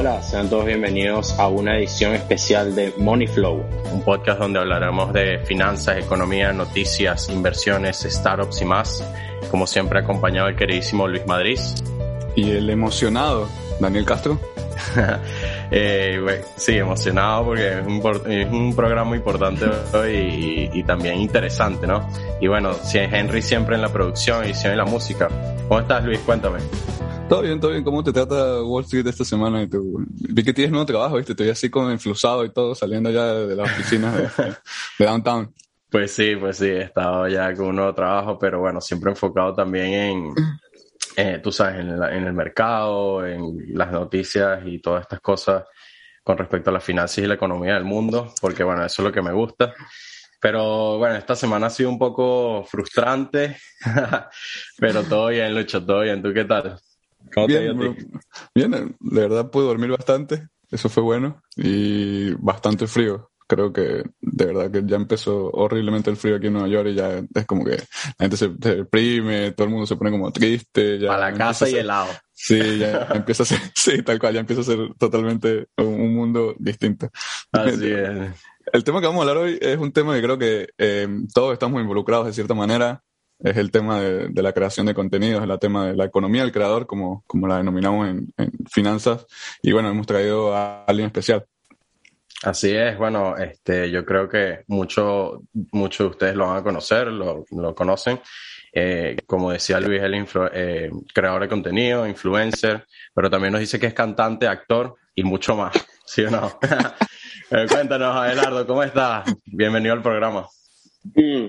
hola, sean todos bienvenidos a una edición especial de Money Flow, un podcast donde hablaremos de finanzas, economía, noticias, inversiones, startups y más. Como siempre, acompañado del queridísimo Luis Madrid. Y el emocionado, Daniel Castro. eh, sí, emocionado porque es un, es un programa importante hoy y, y, también interesante, ¿no? Y bueno, si Henry siempre en la producción, edición y la música. ¿Cómo estás, Luis? Cuéntame. Todo bien, todo bien. ¿Cómo te trata Wall Street esta semana? Vi que tienes nuevo trabajo, ¿viste? Estoy así como enflusado y todo, saliendo ya de las oficinas de, de downtown. Pues sí, pues sí, he estado ya con un nuevo trabajo, pero bueno, siempre enfocado también en, eh, tú sabes, en, la, en, el mercado, en las noticias y todas estas cosas con respecto a las finanzas y la economía del mundo, porque bueno, eso es lo que me gusta. Pero bueno, esta semana ha sido un poco frustrante, pero todo bien, Lucho, todo bien. ¿Tú qué tal? ¿Cómo bien, te bien, de verdad pude dormir bastante, eso fue bueno, y bastante frío. Creo que de verdad que ya empezó horriblemente el frío aquí en Nueva York y ya es como que la gente se, se deprime, todo el mundo se pone como triste. Ya a la casa y helado. Sí, ya empieza a ser, sí, tal cual, ya empieza a ser totalmente un, un mundo distinto. Así es. El tema que vamos a hablar hoy es un tema que creo que eh, todos estamos involucrados de cierta manera. Es el tema de, de, la creación de contenidos, el tema de la economía del creador, como, como la denominamos en, en finanzas. Y bueno, hemos traído a alguien especial. Así es, bueno, este, yo creo que muchos mucho de ustedes lo van a conocer, lo, lo conocen. Eh, como decía Luis, el influ, eh, creador de contenido, influencer, pero también nos dice que es cantante, actor y mucho más, ¿sí o no? Cuéntanos, Abelardo, ¿cómo estás? Bienvenido al programa. Mm.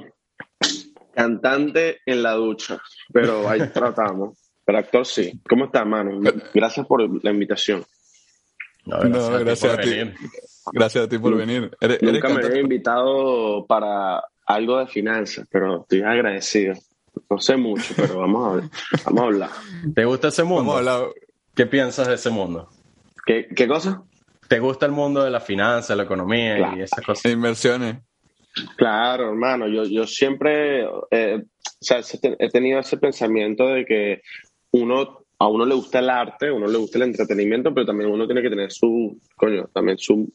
Cantante en la ducha, pero ahí tratamos. Pero actor sí. ¿Cómo estás, mano? Gracias por la invitación. No, gracias, no, gracias a ti. A ti. Gracias a ti por venir. ¿Eres, Nunca eres me había invitado para algo de finanzas, pero estoy agradecido. No sé mucho, pero vamos a, ver, vamos a hablar. ¿Te gusta ese mundo? ¿Qué piensas de ese mundo? ¿Qué, ¿Qué cosa? ¿Te gusta el mundo de la finanza, la economía claro. y esas cosas? Inversiones. Claro, hermano. Yo, yo siempre eh, o sea, he tenido ese pensamiento de que uno a uno le gusta el arte, a uno le gusta el entretenimiento, pero también uno tiene que tener su, coño, también su,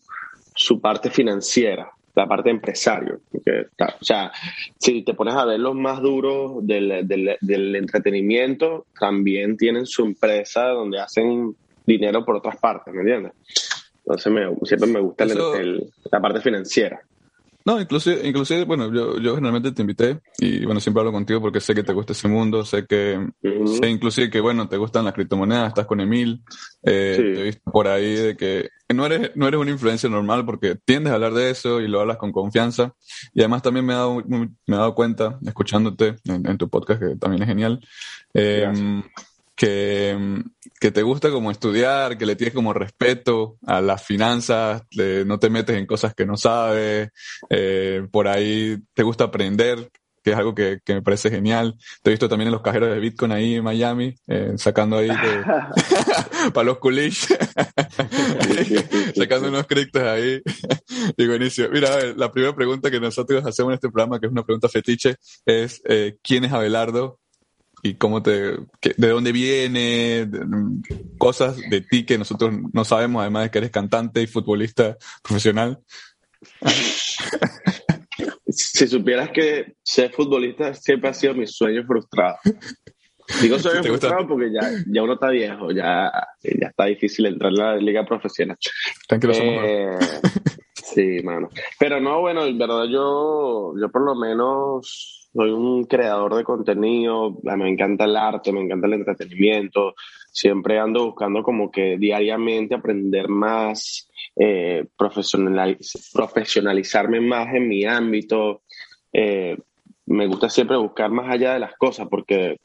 su parte financiera, la parte empresario. Porque, o sea, si te pones a ver los más duros del, del, del, entretenimiento, también tienen su empresa donde hacen dinero por otras partes, ¿me entiendes? Entonces me, siempre me gusta Eso... el, la parte financiera. No, inclusive, inclusive bueno, yo, yo generalmente te invité y bueno, siempre hablo contigo porque sé que te gusta ese mundo, sé que, uh -huh. sé inclusive que bueno, te gustan las criptomonedas, estás con Emil, eh, sí. te he visto por ahí de que no eres, no eres una influencia normal porque tiendes a hablar de eso y lo hablas con confianza y además también me he dado, me he dado cuenta, escuchándote en, en tu podcast que también es genial, eh, que, que, te gusta como estudiar, que le tienes como respeto a las finanzas, de, no te metes en cosas que no sabes, eh, por ahí te gusta aprender, que es algo que, que, me parece genial. Te he visto también en los cajeros de Bitcoin ahí en Miami, eh, sacando ahí para los coolish, sacando unos criptos ahí. y buenísimo. Mira, a ver, la primera pregunta que nosotros hacemos en este programa, que es una pregunta fetiche, es eh, ¿quién es Abelardo? Y cómo te, que, de dónde viene, de, cosas de ti que nosotros no sabemos, además de que eres cantante y futbolista profesional. si supieras que ser futbolista siempre ha sido mi sueño frustrado. Digo sueño frustrado porque ya, ya uno está viejo, ya, ya está difícil entrar en la liga profesional. Tranquilo, eh, Sí, mano. Pero no, bueno, en verdad yo, yo por lo menos soy un creador de contenido, me encanta el arte, me encanta el entretenimiento, siempre ando buscando como que diariamente aprender más, eh, profesionaliz profesionalizarme más en mi ámbito. Eh, me gusta siempre buscar más allá de las cosas porque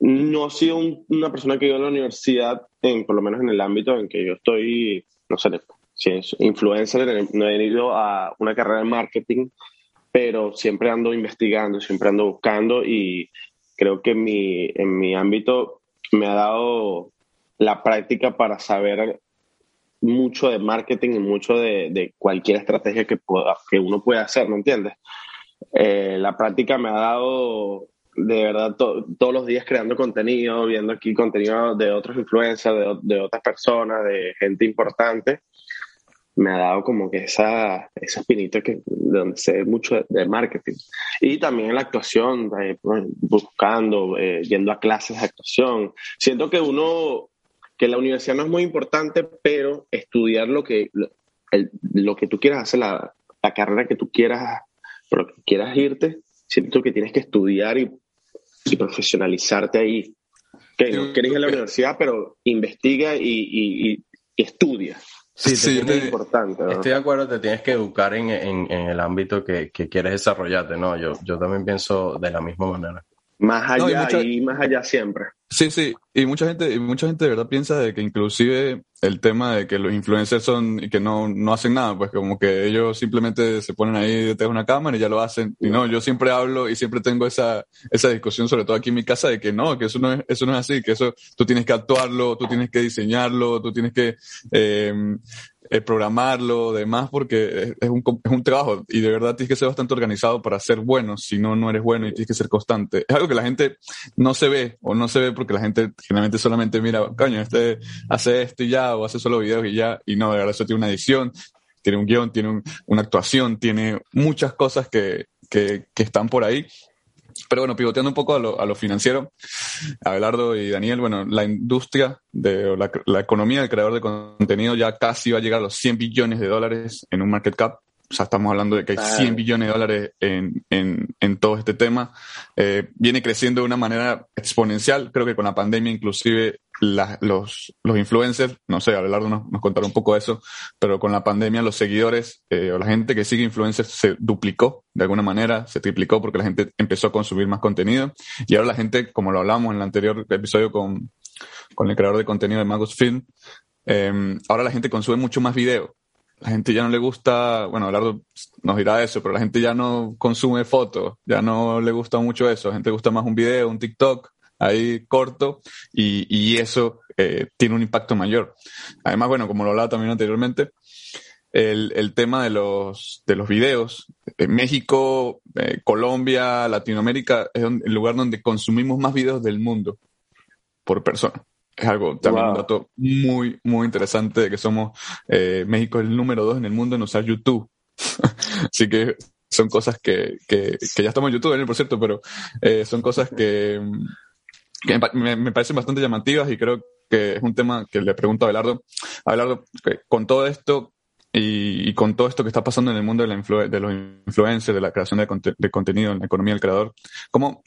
no he sido un, una persona que iba a la universidad, en, por lo menos en el ámbito en que yo estoy, no sé, si es influencer, no he ido a una carrera de marketing, pero siempre ando investigando, siempre ando buscando y creo que en mi, en mi ámbito me ha dado la práctica para saber mucho de marketing y mucho de, de cualquier estrategia que, pueda, que uno pueda hacer, ¿me entiendes? Eh, la práctica me ha dado de verdad todos los días creando contenido, viendo aquí contenido de otros influencers, de, de, otras personas, de gente importante, me ha dado como que esa, esa espinita que, de donde sé mucho de, marketing. Y también en la actuación, eh, buscando, eh, yendo a clases de actuación. Siento que uno, que la universidad no es muy importante, pero estudiar lo que, lo, lo que tú quieras hacer, la, la carrera que tú quieras, pero que quieras irte, siento que tienes que estudiar y, profesionalizarte ahí. Que no quieres ir a la universidad, pero investiga y, estudia. Sí, es importante. Estoy de acuerdo, te tienes que educar en, el ámbito que, quieres desarrollarte, ¿no? Yo, yo también pienso de la misma manera. Más allá y, más allá siempre. Sí, sí, y mucha gente, y mucha gente de verdad piensa de que inclusive el tema de que los influencers son y que no, no hacen nada, pues como que ellos simplemente se ponen ahí detrás de una cámara y ya lo hacen. Y no, yo siempre hablo y siempre tengo esa, esa discusión, sobre todo aquí en mi casa, de que no, que eso no es, eso no es así, que eso tú tienes que actuarlo, tú tienes que diseñarlo, tú tienes que eh, el programarlo, demás, porque es un, es un trabajo. Y de verdad tienes que ser bastante organizado para ser bueno, si no, no eres bueno y tienes que ser constante. Es algo que la gente no se ve o no se ve porque la gente generalmente solamente mira, coño, este hace esto y ya, o hace solo videos y ya, y no, de verdad eso tiene una edición, tiene un guion, tiene una actuación, tiene muchas cosas que, que, que están por ahí pero bueno, pivoteando un poco a lo, a lo financiero, Abelardo y Daniel, bueno, la industria de la, la, economía del creador de contenido ya casi va a llegar a los 100 billones de dólares en un market cap. O sea, estamos hablando de que hay 100 billones de dólares en, en, en todo este tema. Eh, viene creciendo de una manera exponencial. Creo que con la pandemia inclusive los, los influencers, no sé, Abelardo nos, nos contará un poco eso, pero con la pandemia los seguidores eh, o la gente que sigue influencers se duplicó de alguna manera, se triplicó porque la gente empezó a consumir más contenido y ahora la gente, como lo hablamos en el anterior episodio con, con el creador de contenido de Magus Film, eh, ahora la gente consume mucho más video. La gente ya no le gusta, bueno, Abelardo nos dirá eso, pero la gente ya no consume fotos, ya no le gusta mucho eso. La gente gusta más un video, un TikTok, ahí corto y, eso eh, tiene un impacto mayor. Además, bueno, como lo hablaba también anteriormente, el, tema de los, de los videos, México, eh, Colombia, Latinoamérica es el lugar donde consumimos más videos del mundo por persona. Es algo también un dato muy, muy interesante de que somos, eh, México es el número dos en el mundo en usar YouTube. Así que son cosas que, que, que, ya estamos en YouTube, por cierto, pero eh, son cosas que, que me, me, parecen bastante llamativas y creo que es un tema que le pregunto a Abelardo. Abelardo, con todo esto y, y, con todo esto que está pasando en el mundo de, la de los influencers, de la creación de, de, contenido en la economía del creador, ¿cómo,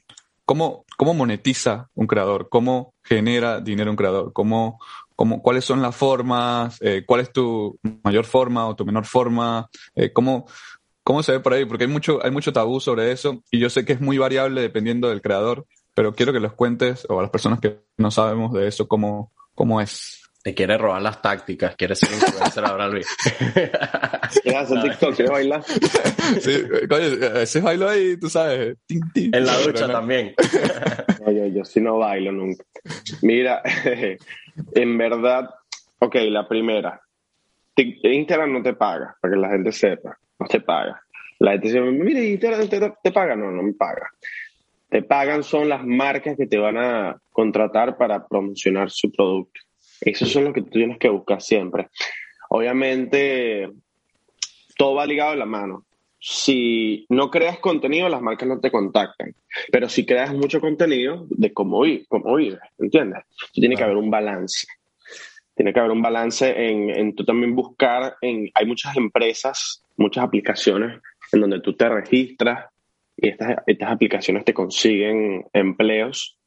cómo, cómo monetiza un creador? ¿Cómo genera dinero un creador? ¿Cómo, cómo, ¿Cuáles son las formas? Eh, ¿Cuál es tu mayor forma o tu menor forma? Eh, ¿cómo, ¿Cómo se ve por ahí? Porque hay mucho, hay mucho tabú sobre eso y yo sé que es muy variable dependiendo del creador pero quiero que los cuentes o a las personas que no sabemos de eso cómo, cómo es. Te quiere robar las tácticas, quiere ser influencer ahora, Luis. ¿Quieres hacer TikTok? ¿Quieres bailar? Sí, coño, ese bailo ahí, tú sabes. En la ducha también. Oye, yo sí no bailo nunca. Mira, en verdad, ok, la primera. Instagram no te paga, para que la gente sepa. No te paga. La gente dice, mire, Instagram te, te paga. No, no me paga te pagan son las marcas que te van a contratar para promocionar su producto. Eso es lo que tú tienes que buscar siempre. Obviamente, todo va ligado a la mano. Si no creas contenido, las marcas no te contactan. Pero si creas mucho contenido, de cómo, vives, cómo vives, ¿entiendes? Tiene que haber un balance. Tiene que haber un balance en, en tú también buscar, en, hay muchas empresas, muchas aplicaciones en donde tú te registras y estas, estas aplicaciones te consiguen empleos,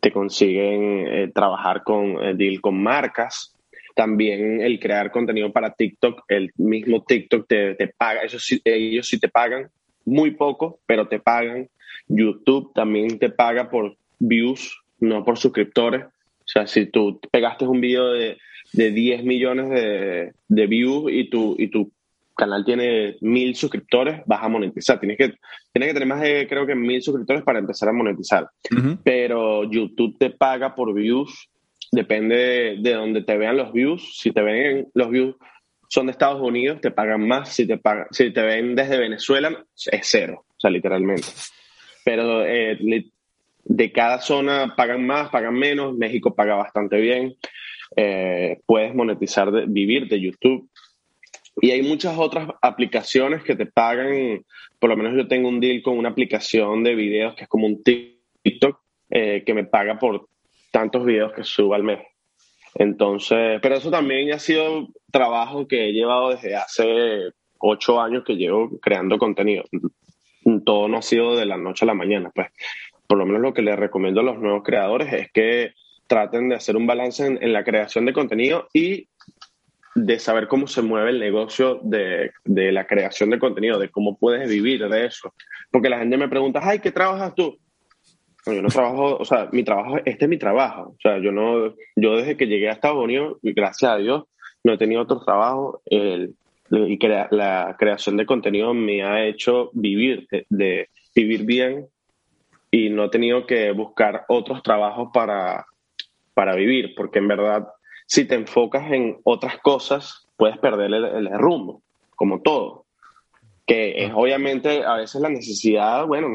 te consiguen eh, trabajar con eh, deal con marcas. También el crear contenido para TikTok, el mismo TikTok te, te paga, eso sí, ellos sí te pagan, muy poco, pero te pagan. YouTube también te paga por views, no por suscriptores. O sea, si tú pegaste un video de, de 10 millones de, de views y tu, y tu canal tiene mil suscriptores, vas a monetizar. Tienes que, tienes que tener más de, creo que mil suscriptores para empezar a monetizar. Pero YouTube te paga por views, depende de, de, donde te vean los views. Si te ven los views son de Estados Unidos, te pagan más. Si te, pagan, si te ven desde Venezuela, es cero, o sea, literalmente. pero eh, de cada zona pagan más, pagan menos, México paga bastante bien, eh, puedes monetizar, de, vivir de YouTube. Y hay muchas otras aplicaciones que te pagan, por lo menos yo tengo un deal con una aplicación de videos que es como un TikTok, eh, que me paga por tantos videos que subo al mes. Entonces, pero eso también ha sido trabajo que he llevado desde hace ocho años que llevo creando contenido. Todo no ha sido de la noche a la mañana, pues. Por lo menos lo que les recomiendo a los nuevos creadores es que traten de hacer un balance en, la creación de contenido y de saber cómo se mueve el negocio de, de, la creación de contenido, de cómo puedes vivir de eso. Porque la gente me pregunta, ay, ¿qué trabajas tú? yo no trabajo, o sea, mi trabajo, este es mi trabajo. O sea, yo no, yo desde que llegué a Estados Unidos, gracias a Dios, no he tenido otro trabajo. El, y la creación de contenido me ha hecho vivir, de, vivir bien y no he tenido que buscar otros trabajos para, para vivir, porque en verdad, si te enfocas en otras cosas, puedes perder el rumbo, como todo que es obviamente a veces la necesidad, bueno,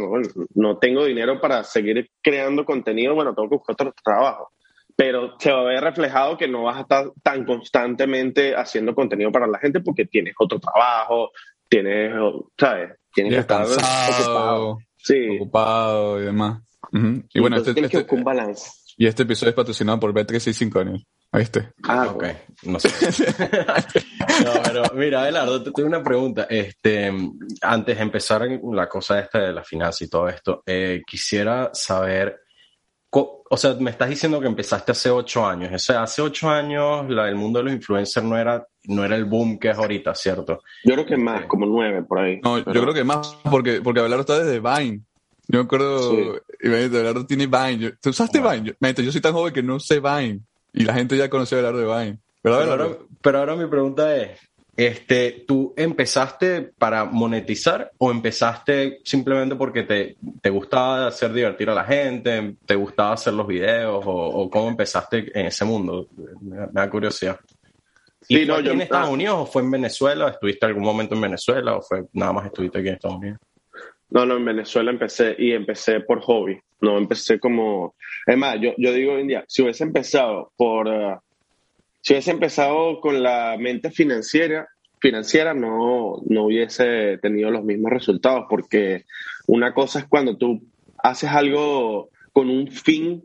no, tengo dinero para seguir creando contenido, bueno, tengo que buscar otro trabajo. Pero se va a ver reflejado que no vas a estar tan constantemente haciendo contenido para la gente porque tienes otro trabajo, tienes, ¿sabes? Tienes que estar ocupado. Sí. Ocupado y demás. Y, bueno, este, este, un balance. Y este episodio es patrocinado por B365 años. ¿Viste? Ah, ok. No sé. no, pero mira, Abelardo, te tengo una pregunta. Este, antes de empezar la cosa esta de la finanza y todo esto, eh, quisiera saber, o sea, me estás diciendo que empezaste hace ocho años. O sea, hace ocho años la, el mundo de los influencers no era, no era el boom que es ahorita, ¿cierto? Yo creo que más, este, como nueve por ahí. No, yo creo que más, porque, porque Abelardo está desde Vine. Yo me acuerdo, sí. Abelardo tiene Vine. ¿Tú usaste Vine? Yo, yo soy tan joven que no sé Vine. Y la gente ya conoció hablar de Vine. Pero, ahora, pero ahora mi pregunta es, este, ¿tú empezaste para monetizar o empezaste simplemente porque te, te, gustaba hacer divertir a la gente, te gustaba hacer los videos o, cómo empezaste en ese mundo? Me, da curiosidad. ¿Y fue en Estados ah. Unidos o fue en Venezuela? ¿Estuviste algún momento en Venezuela o fue nada más estuviste aquí en Estados Unidos? No, no, en Venezuela empecé y empecé por hobby. No empecé como. Es más, yo, yo digo hoy en día, si hubiese empezado por. Uh, si hubiese empezado con la mente financiera, financiera no, no hubiese tenido los mismos resultados, porque una cosa es cuando tú haces algo con un fin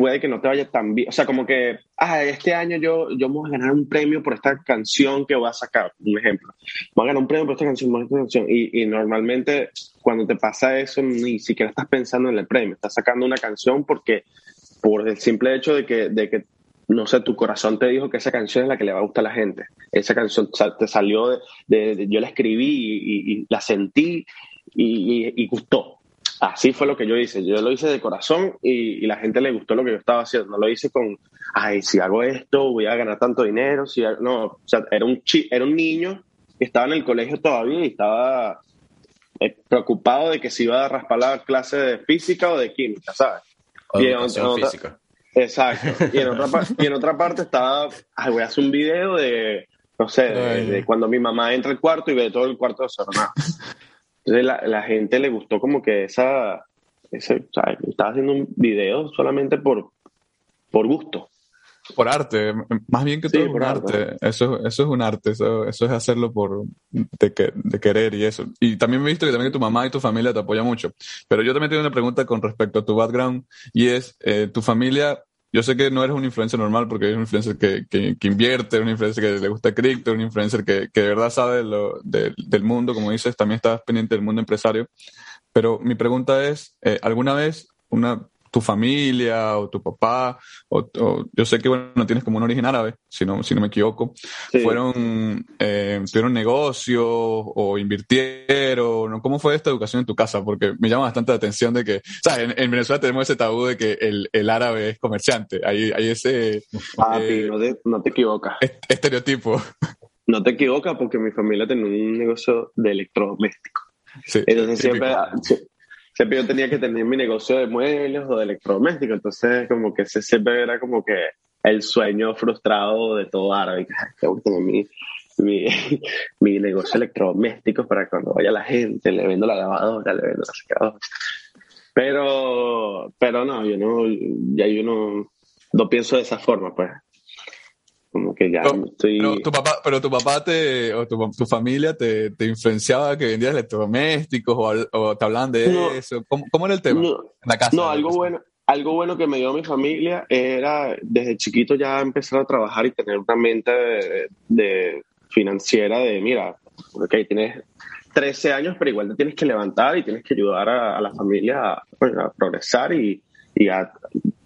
puede que no te vaya tan bien. O sea, como que, ah, este año yo, yo voy a ganar un premio por esta canción que voy a sacar, un ejemplo. Voy a ganar un premio por esta canción, por esta canción. Y, y normalmente cuando te pasa eso, ni siquiera estás pensando en el premio. Estás sacando una canción porque, por el simple hecho de que, de que no sé, tu corazón te dijo que esa canción es la que le va a gustar a la gente. Esa canción te salió de, yo la escribí y, la sentí y, y, gustó. Así fue lo que yo hice. Yo lo hice de corazón y, la gente le gustó lo que yo estaba haciendo. No lo hice con, ay, si hago esto voy a ganar tanto dinero. Si no, o sea, era un, chi era un niño que estaba en el colegio todavía y estaba eh, preocupado de que si iba a raspar la clase de física o de química, ¿sabes? O de física. Exacto. Y en, otra, y en otra parte estaba, ay, voy a hacer un video de, no sé, de, cuando mi mamá entra al cuarto y ve todo el cuarto desordenado. Entonces la, la, gente le gustó como que esa, ese, o sea, estaba haciendo un video solamente por, por gusto. Por arte, más bien que todo por arte. Eso, eso es un arte, eso, eso es hacerlo por de, que, de, querer y eso. Y también me he visto que también tu mamá y tu familia te apoyan mucho. Pero yo también tengo una pregunta con respecto a tu background y es, eh, tu familia yo sé que no eres un influencer normal porque eres un influencer que, que, invierte, un influencer que le gusta cripto, un influencer que, que de verdad sabe lo, del mundo, como dices, también estás pendiente del mundo empresario. Pero mi pregunta es, eh, ¿alguna vez una tu familia o tu papá, o, yo sé que bueno, tienes como un origen árabe, si no, si no me equivoco, fueron, eh, tuvieron negocio o invirtieron, ¿no? ¿cómo fue esta educación en tu casa? Porque me llama bastante la atención de que, o sea, en, Venezuela tenemos ese tabú de que el, el árabe es comerciante, hay, hay ese... Papi, eh, no, te, no te equivocas. Estereotipo. No te equivocas porque mi familia tenía un negocio de electrodomésticos. Sí, Entonces siempre, siempre yo tenía que tener mi negocio de muebles o de electrodomésticos, entonces como que ese siempre era como que el sueño frustrado de todo árabe, que tener mi, mi, mi negocio electrodomésticos para cuando vaya la gente, le vendo la lavadora, le vendo la secadora. Pero, pero no, yo no, ya yo no, no pienso de esa forma, pues. Como que ya estoy... Pero tu papá, pero tu papá te, o tu, tu familia te, te, influenciaba que vendías electrodomésticos o, o te hablaban de eso. ¿Cómo, ¿Cómo, era el tema? No, en la casa. No, algo bueno, algo bueno que me dio mi familia era desde chiquito ya empezar a trabajar y tener una mente de, de financiera de, mira, ok, tienes 13 años, pero igual te tienes que levantar y tienes que ayudar a, a la familia a, pues, a progresar y, y, a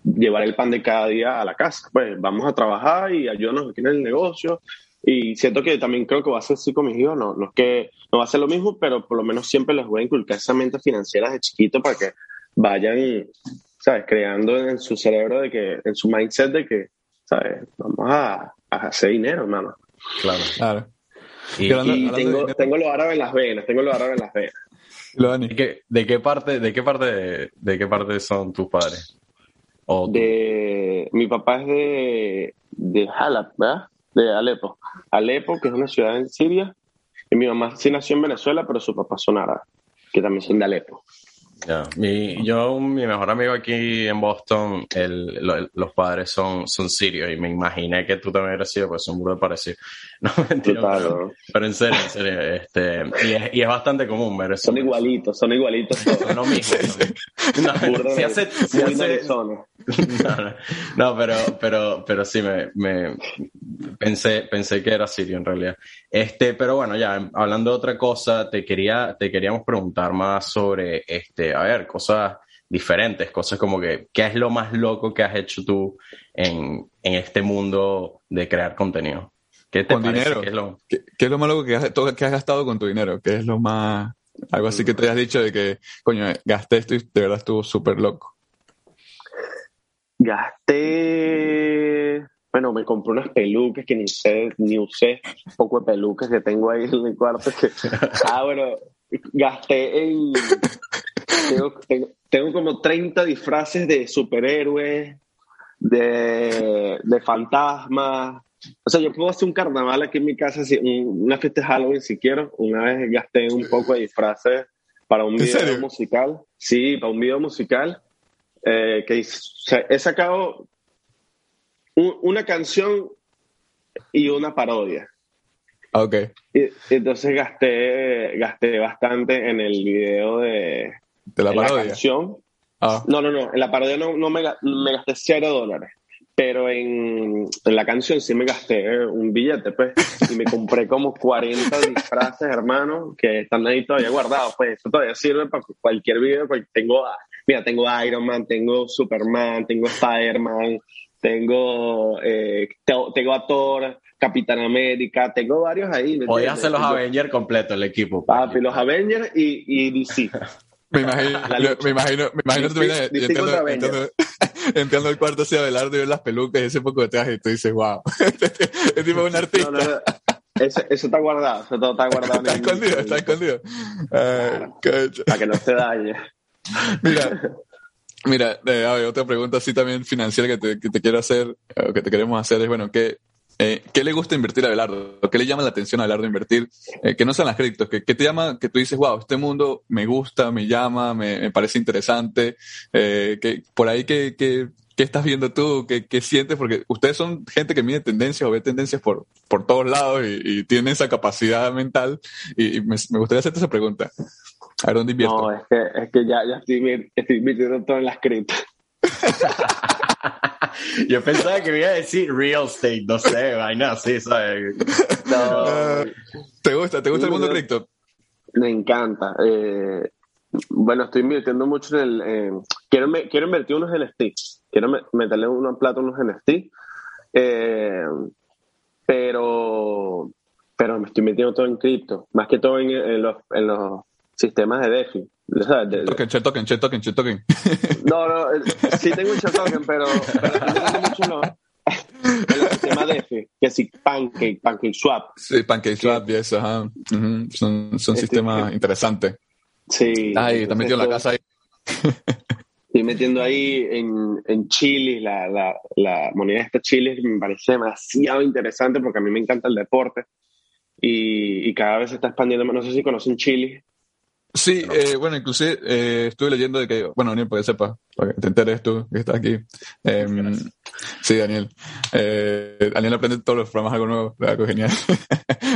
llevar el pan de cada día a la casa. Pues vamos a trabajar y ayúdanos aquí en el negocio. Y siento que también creo que va a ser así con mis hijos. No, no es que no va a ser lo mismo, pero por lo menos siempre les voy a inculcar esa mente financiera de chiquito para que vayan, ¿sabes? Creando en su cerebro de que, en su mindset de que, ¿sabes? Vamos a, a hacer dinero, hermano. Claro. claro. Y, y tengo, tengo los árabes en las venas, tengo los árabes en las venas. ¿De qué, de qué parte, de qué parte, de qué parte son tus padres? ¿O de, mi papá es de, de ¿verdad? De Alepo. Alepo, que es una ciudad en Siria. Y mi mamá sí nació en Venezuela, pero su papá son árabes, que también son de Alepo. Mi, yo, mi mejor amigo aquí en Boston, el, los padres son, son sirios y me imaginé que tú también eres sirio, pues son muy parecidos. No, mentira, pero, pero, en serio, en serio. Este, y, es, y es bastante común ver eso. Son igualitos, son igualitos. Son lo mismo. No, pero, pero, pero sí, me, me, pensé, pensé que era sirio en realidad. Este, pero bueno, ya hablando de otra cosa, te quería, te queríamos preguntar más sobre este, a ver, cosas diferentes, cosas como que, ¿qué es lo más loco que has hecho tú en, en este mundo de crear contenido? ¿Qué te con dinero. ¿Qué es, lo... ¿Qué, es lo más loco que has, que has gastado con tu dinero? ¿Qué es lo más, algo así que te hayas dicho de que, coño, gasté esto y de verdad estuvo súper loco? Gasté, bueno, me compré unas pelucas que ni sé, ni usé, un poco de pelucas que tengo ahí en mi cuarto. Que, ah, bueno, gasté en, tengo, tengo, tengo como 30 disfraces de superhéroes, de, de fantasmas, o sea, yo puedo hacer un carnaval aquí en mi casa, si, una fiesta de Halloween si quiero. Una vez gasté un poco de disfraces para un video musical. Sí, para un video musical. Eh, que he sacado una canción y una parodia. Ok. Y, entonces gasté, gasté bastante en el video de, ¿De la parodia. canción. Ah. No, no, no. En la parodia no, no me, me gasté cero dólares pero en, en, la canción sí me gasté un billete, pues, y me compré como 40 disfraces, hermano, que están ahí todavía guardados, pues, eso todavía sirve para cualquier video, porque tengo, mira, tengo Iron Man, tengo Superman, tengo Spider-Man, tengo, eh, tengo a Thor, Capitán América, tengo varios ahí. Podía hacer los Avengers completo el equipo. Pues. Papi, los Avengers y, y DC. Me imagino, me imagino, me imagino tú vienes entrando, entrando, entrando al cuarto hacia Abelardo y ver las pelucas y ese poco de traje y tú dices, wow, este tipo es un artista. No, no, no. Eso, eso, está guardado, eso todo está guardado. está escondido, está escondido. Claro, para que no se dañe. Mira, mira, eh, a ver, otra pregunta así también financiera que te, que te quiero hacer, o que te queremos hacer es, bueno, ¿qué, eh, ¿Qué le gusta invertir a Abelardo? ¿Qué le llama la atención a Abelardo invertir? Eh, que no sean las criptos, que, te llama, que tú dices, wow, este mundo me gusta, me llama, me, parece interesante. Eh, que por ahí, ¿qué, qué, qué estás viendo tú? ¿Qué, ¿Qué, sientes? Porque ustedes son gente que mide tendencias o ve tendencias por, por todos lados y, y tiene esa capacidad mental. Y, me, gustaría hacerte esa pregunta. ¿A dónde invierto? No, es que, es que ya, ya estoy, invirtiendo todo en las criptos. Yo pensaba que me iba a decir real estate, no sé, vaina sí, ¿sabes? No. ¿Te gusta? ¿Te gusta el mundo cripto? Me encanta. Eh, bueno, estoy invirtiendo mucho en el... Eh, quiero, me, quiero invertir unos NFT. Quiero me, meterle unos plata unos NFT. Eh, pero, pero me estoy metiendo todo en cripto. Más que todo en, en, los, en los sistemas de DeFi. ¿Sabes? De, token, chat token, token, token. No, no, sí tengo un chat token, pero, pero tengo mucho no. El sistema DeFi, que sí, Pancake, Pancake Swap. Sí, Pancake Swap y eso, ajá. Uh -huh. Son, son este, sistemas interesantes. Sí. Ay, te metido en la casa ahí. Estoy metiendo ahí en, en Chile, la, la, la moneda de esta Chile me parece demasiado interesante porque a mí me encanta el deporte. y, y, cada vez se está expandiendo. No sé si conocen Chile. Sí, eh, bueno, inclusive eh, estuve leyendo de que, bueno, Daniel, para que sepas, para que te enteres tú que estás aquí. Em, sí, Daniel. Eh, Daniel aprende todos los programas algo nuevo, algo genial.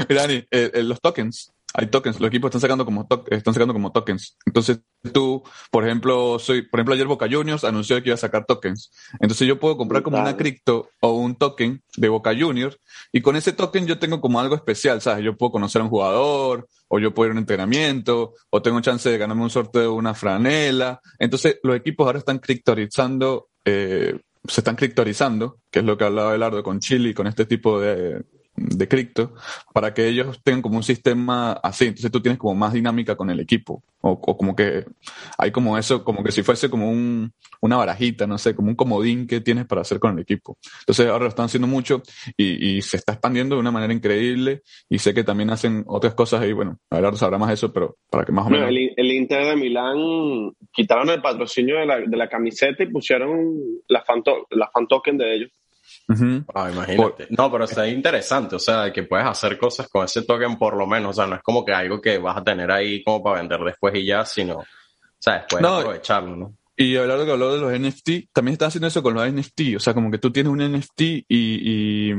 Mira, Dani, los tokens, hay tokens, los equipos están sacando como están sacando como tokens. Entonces tú, por ejemplo, soy, por ejemplo, ayer Boca Juniors anunció que iba a sacar tokens. Entonces yo puedo comprar como una cripto o un token de Boca Juniors y con ese token yo tengo como algo especial, ¿sabes? Yo puedo conocer a un jugador o yo puedo ir a un entrenamiento o tengo chance de ganarme un sorteo de una franela. Entonces los equipos ahora están criptorizando eh, se están criptorizando, que es lo que hablaba Belardo con Chile y con este tipo de, de cripto para que ellos tengan como un sistema así. Entonces tú tienes como más dinámica con el equipo. O, como que hay como eso, como que si fuese como un, una barajita, no sé, como un comodín que tienes para hacer con el equipo. Entonces ahora lo están haciendo mucho y, se está expandiendo de una manera increíble y sé que también hacen otras cosas ahí. Bueno, ahora sabrá más eso, pero para que más o menos. el, Inter de Milán quitaron el patrocinio de la, de la camiseta y pusieron la fan, la fan token de ellos. Ah, imagínate. No, pero está interesante, o sea, que puedes hacer cosas con ese token por lo menos, o sea, no es como que algo que vas a tener ahí como para vender después y ya, sino, o sea, después aprovecharlo, ¿no? Y hablar que habló de los NFT, también está haciendo eso con los NFT, o sea, como que tú tienes un NFT y,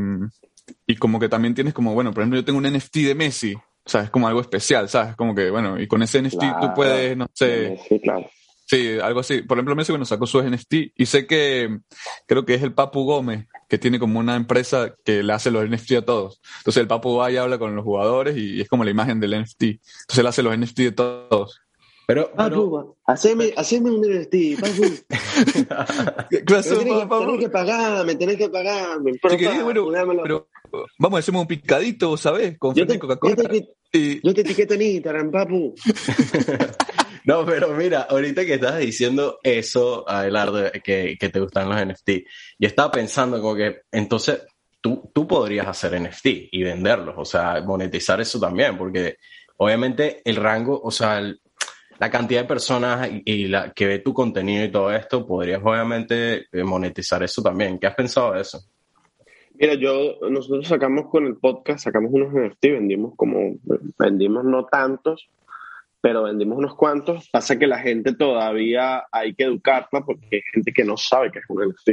y, como que también tienes como, bueno, por ejemplo, yo tengo un NFT de Messi, o sea, es como algo especial, ¿sabes? Como que, bueno, y con ese NFT tú puedes, no sé, sí, claro. Sí, algo así. Por ejemplo, Messi, bueno, sacó su NFT y sé que creo que es el Papu Gómez, que tiene como una empresa que le hace los NFT a todos. Entonces el Papu va y habla con los jugadores y, es como la imagen del NFT. Entonces él hace los NFT de todos. Pero, Papu, haceme, haceme un NFT, Papu. clase, tenés, tenés, que pagarme, tenés que pagarme. Pero, bueno, pero vamos a hacer un picadito, ¿sabes? Con yo te, Coca-Cola. Yo, te etiqueto en Instagram, Papu. No, pero mira, ahorita que estás diciendo eso, Adelardo, que, que te gustan los NFT, yo estaba pensando como que entonces tú, tú podrías hacer NFT y venderlos, o sea, monetizar eso también, porque obviamente el rango, o sea, la cantidad de personas y, la que ve tu contenido y todo esto, podrías obviamente eh, monetizar eso también. ¿Qué has pensado de eso? Mira, yo, nosotros sacamos con el podcast, sacamos unos NFT, vendimos como, vendimos no tantos, pero vendimos unos cuantos. Pasa que la gente todavía hay que educarla porque hay gente que no sabe qué es un NFT.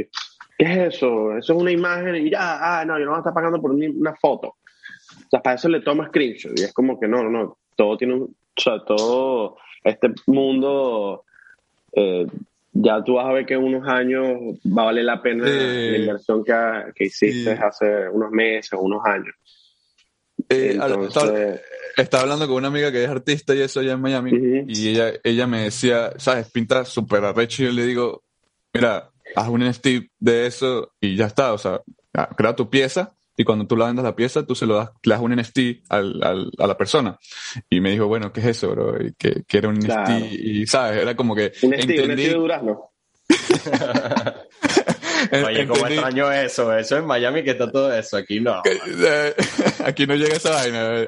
¿Qué es eso? Eso es una imagen y ya, ah, no, yo no voy a estar pagando por una foto. O sea, para eso le tomas screenshot y es como que no, no, no, todo tiene un, o sea, todo este mundo, eh, ya tú vas a ver que en unos años va a valer la pena la inversión que, que hiciste hace unos meses o unos años. Eh, estaba hablando con una amiga que es artista y eso allá en Miami, y ella, ella me decía, ¿sabes? Pinta súper arrecho y yo le digo, mira, haz un NFT de eso y ya está, o sea, crea tu pieza y cuando tú la vendas la pieza, tú se lo das, le das un NFT al, al, a la persona. Y me dijo, bueno, ¿qué es eso, bro? Y que, que era un NFT y, ¿sabes? Era como que... Un NFT, un NFT de durazno. Oye, cómo extraño eso. Eso en Miami que está todo eso. Aquí no. Aquí no llega esa vaina.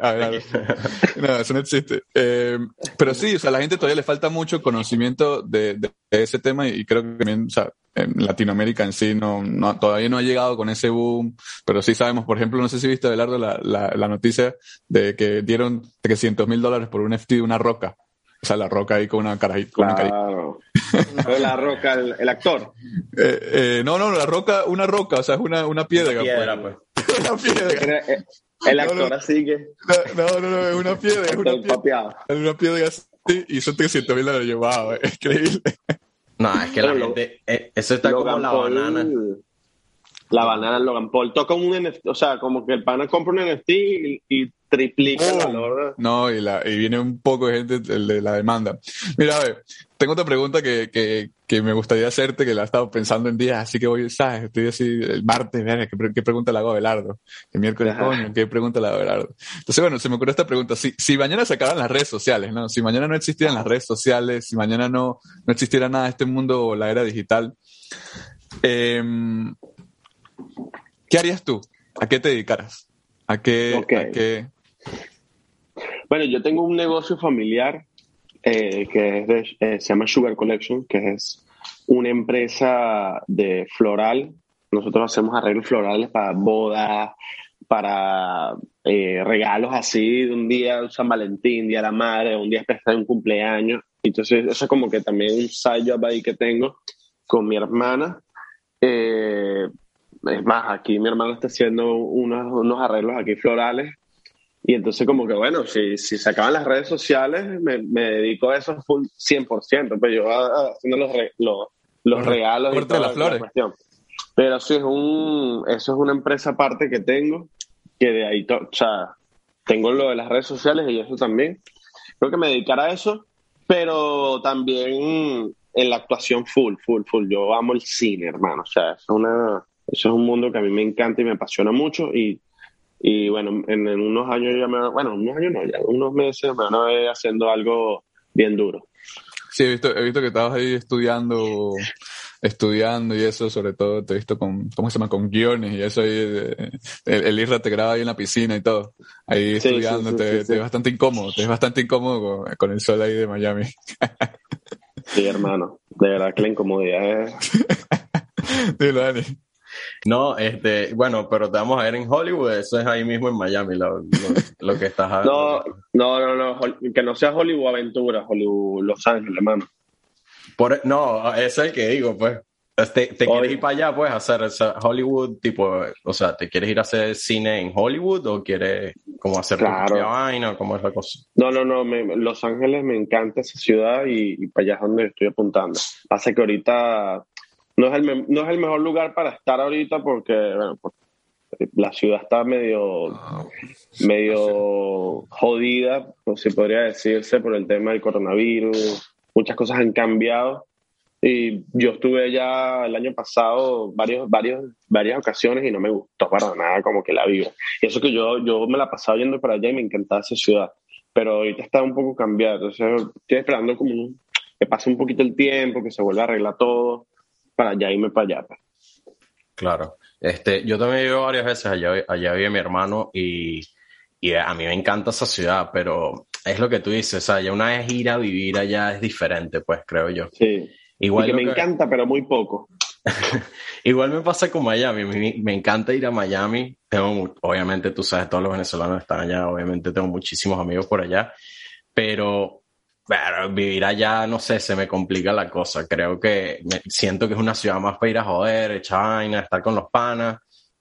no, eso no existe. Eh, pero sí, o sea, a la gente todavía le falta mucho conocimiento de, de, ese tema y creo que también, o sea, en Latinoamérica en sí no, no, todavía no ha llegado con ese boom, pero sí sabemos, por ejemplo, no sé si viste, Abelardo, la, la, la noticia de que dieron 300 mil dólares por un FT de una roca. O sea, la roca ahí con una cara. Con claro. la roca, el, actor. Eh, eh, no, no, la roca, una roca, o sea, es una, una piedra. Una piedra, pues. una piedra. Eh, el actor así que. No, no, no, es una piedra. Es una piedra, es una piedra así y son 300 mil dólares. Wow, es increíble. No, es que la gente. eso está como la banana. La banana Logan Paul toca un NFT, o sea, como que el pana compra un NFT y triplica el valor. No, y, la, y viene un poco de gente de la demanda. Mira, a ver, tengo otra pregunta que, que, que me gustaría hacerte, que la he estado pensando en días, así que voy, ¿sabes? Estoy así el martes, ¿qué, ¿qué, pregunta le hago a Belardo? El miércoles, coño, ¿qué pregunta le hago a Belardo? Entonces, bueno, se me ocurrió esta pregunta. Si, si mañana se las redes sociales, ¿no? Si mañana no existieran las redes sociales, si mañana no, no existiera nada de este mundo o la era digital, eh, ¿qué harías tú? ¿A qué te dedicaras? ¿A qué, ¿a qué, bueno, yo tengo un negocio familiar eh, que es eh, se llama Sugar Collection, que es una empresa de floral. Nosotros hacemos arreglos florales para bodas, para eh, regalos así de un día San Valentín, Día de la Madre, un día especial de un cumpleaños. Entonces, eso es como que también un side job ahí que tengo con mi hermana. Es más, aquí mi hermana está haciendo unos, unos arreglos aquí florales y entonces como que bueno, si, si se acaban las redes sociales, me, me dedico a eso full 100%, pero yo haciendo los, los, los regalos y toda las flores. pero sí, es un, eso es una empresa aparte que tengo, que de ahí, o sea, tengo lo de las redes sociales y eso también. Creo que me dedicaré a eso, pero también en la actuación full, full, full. Yo amo el cine, hermano. O sea, es una, eso es un mundo que a mí me encanta y me apasiona mucho y y bueno, en, unos años ya me bueno, unos años no, ya unos meses me van a ver haciendo algo bien duro. Sí, he visto, he visto que estabas ahí estudiando, estudiando y eso, sobre todo te he visto con, ¿cómo se llama? Con guiones y eso ahí, eh, el, el Isra te graba ahí en la piscina y todo, ahí estudiando, te, te, ves bastante incómodo, te ves bastante incómodo con, el sol ahí de Miami. Sí, hermano, de verdad que la incomodidad es... Dilo, Dani. No, este, bueno, pero te vamos a ver en Hollywood, eso es ahí mismo en Miami, lo, lo, que estás No, no, no, no, que no sea Hollywood Aventura, Hollywood Los Ángeles, hermano. Por, no, es el que digo, pues. ¿Te, te quieres ir para allá, pues, a hacer Hollywood, tipo, o sea, ¿te quieres ir a hacer cine en Hollywood o quieres como hacer claro. vaina? ¿Cómo es la cosa? No, no, no, Los Ángeles me encanta esa ciudad y, y, para allá es donde estoy apuntando. Hace que ahorita no es el, no es el mejor lugar para estar ahorita porque, bueno, la ciudad está medio, medio jodida, pues si podría decirse, por el tema del coronavirus. Muchas cosas han cambiado. Y yo estuve ya el año pasado varios, varios, varias ocasiones y no me gustó para nada como que la vida. Y eso que yo, yo me la pasaba yendo para allá y me encantaba esa ciudad. Pero ahorita está un poco cambiado. Entonces estoy esperando como que pase un poquito el tiempo, que se vuelva a arreglar todo para allá irme para allá. Claro. Este, yo también he ido varias veces allá, allá vive mi hermano y, y, a mí me encanta esa ciudad, pero es lo que tú dices, o sea, ya una vez ir a vivir allá es diferente, pues creo yo. Sí. Igual que me encanta, pero muy poco. Igual me pasa con Miami, me, me, encanta ir a Miami, tengo, obviamente tú sabes, todos los venezolanos están allá, obviamente tengo muchísimos amigos por allá, pero pero vivir allá, no sé, se me complica la cosa. Creo que siento que es una ciudad más para ir a joder, echar vaina, estar con los panas.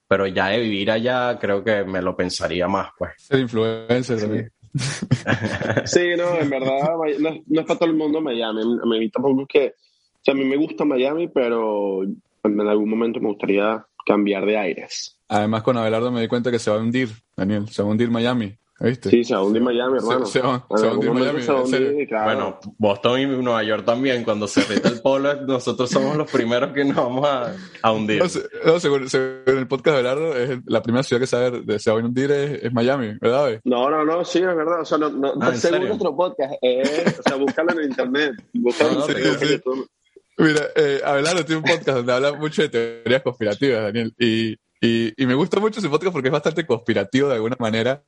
Pero ya de vivir allá, creo que me lo pensaría más, pues. Ser influencer también. Sí, no, en verdad, no, no, es para todo el mundo Miami. A mí tampoco es que. O sea, a mí me gusta Miami, pero en algún momento me gustaría cambiar de aires. Además, con Abelardo me di cuenta que se va a hundir, Daniel. Se va a hundir Miami. ¿Viste? Sí, se va a hundir Miami, hermano. Se, se, va, se va a hundir Miami. Se hundir, claro. Bueno, Boston y Nueva York también. Cuando se reta el polo, nosotros somos los primeros que nos vamos a, a hundir. No, no según, según, el podcast de Belardo, es la primera ciudad que se, se va a hundir es, es, Miami, ¿verdad? No, no, no, sí, es verdad. O sea, no, no, ah, según nuestro podcast, es, o sea, búscalo en internet. Búscalo no, en sí, sí. Mira, eh, Abelardo tiene un podcast donde habla mucho de teorías conspirativas, Daniel, y y, y, me gusta mucho su podcast porque es bastante conspirativo de alguna manera.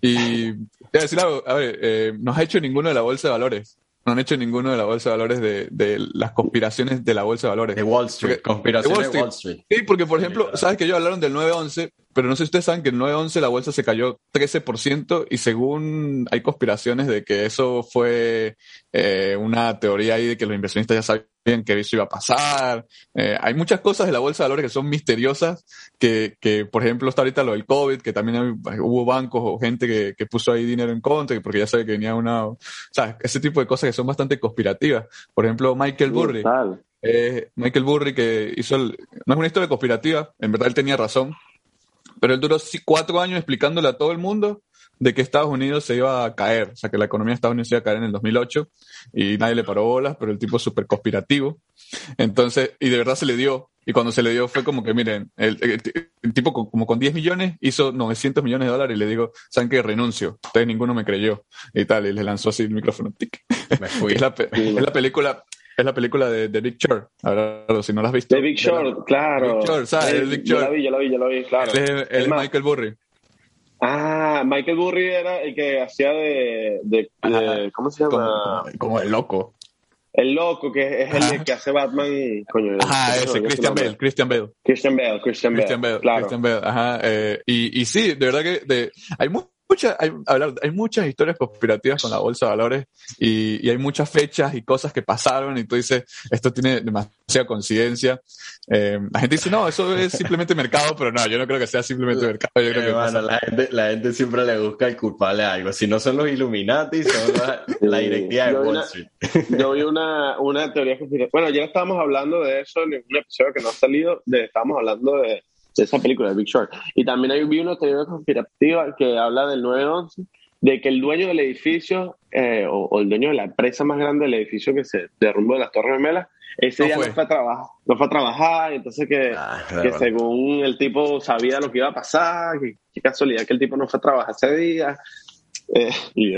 Y te decir algo, a ver, eh, no ha hecho ninguno de la bolsa de valores. No han hecho ninguno de la bolsa de valores de, de las conspiraciones de la bolsa de valores. De Wall Street. Conspiraciones de Wall Street. Wall Street. Sí, porque por ejemplo, sabes que ellos hablaron del 9-11, pero no sé si ustedes saben que el 9-11 la bolsa se cayó 13% y según hay conspiraciones de que eso fue eh, una teoría ahí de que los inversionistas ya sabían que eso iba a pasar. Eh, hay muchas cosas de la bolsa de valores que son misteriosas, que, que por ejemplo está ahorita lo del COVID, que también hay, hubo bancos o gente que, que, puso ahí dinero en contra, porque ya sabe que venía una... O sea, ese tipo de cosas que son bastante conspirativas. Por ejemplo, Michael Burry. Eh, Michael Burry que hizo el, no es una historia conspirativa, en verdad él tenía razón, pero él duró cuatro años explicándole a todo el mundo de que Estados Unidos se iba a caer, o sea, que la economía de Estados Unidos se iba a caer en el 2008 y nadie le paró bolas, pero el tipo es súper conspirativo. Entonces, y de verdad se le dio. Y cuando se le dio fue como que, miren, el, el, el tipo con, como con 10 millones hizo 900 millones de dólares y le digo, ¿saben qué? Renuncio. Ustedes ninguno me creyó. Y tal, y le lanzó así el micrófono. Tic. Me fui. es, la, es la película, es la película de, de Big Short. Ahora, si no la has visto. De Big Short, claro. Big Short, ¿sabes? Big Short. Yo la vi, yo la vi, yo la vi, claro. Él es, él es Michael Burry. Ah, Michael Burry era el que hacía de. de, de ¿Cómo se llama? Como, como, el loco. el loco que es el que hace Batman, coño. Ajá, ese, Christian Bale, Christian Bale. Christian Bale, Christian Bale. Christian Bale, claro. Christian Bale, ajá. Eh, y, y sí, de verdad que de, hay muchas, hay, hay muchas historias conspirativas con la bolsa de valores y, y, hay muchas fechas y cosas que pasaron y tú dices, esto tiene demasiada coincidencia. Eh, la gente dice, no, eso es simplemente mercado, pero no, yo no creo que sea simplemente mercado. Yo creo eh, que bueno, la, gente, la gente siempre le busca el culpable a algo. Si no son los Illuminati, son la, la directiva de Wall Street. yo vi una, una teoría conspirativa. Bueno, ya estábamos hablando de eso en un episodio que no ha salido, de, estábamos hablando de, de esa película, de Big Short. Y también hay, vi una teoría conspirativa que habla del 9-11, de que el dueño del edificio, eh, o, o, el dueño de la empresa más grande del edificio que se derrumbó de las Torres Gemelas, ese no día fue. no fue a trabajar, no fue a trabajar, entonces que, ah, que según el tipo sabía lo que iba a pasar, que, qué casualidad que el tipo no fue a trabajar ese día. Eh, y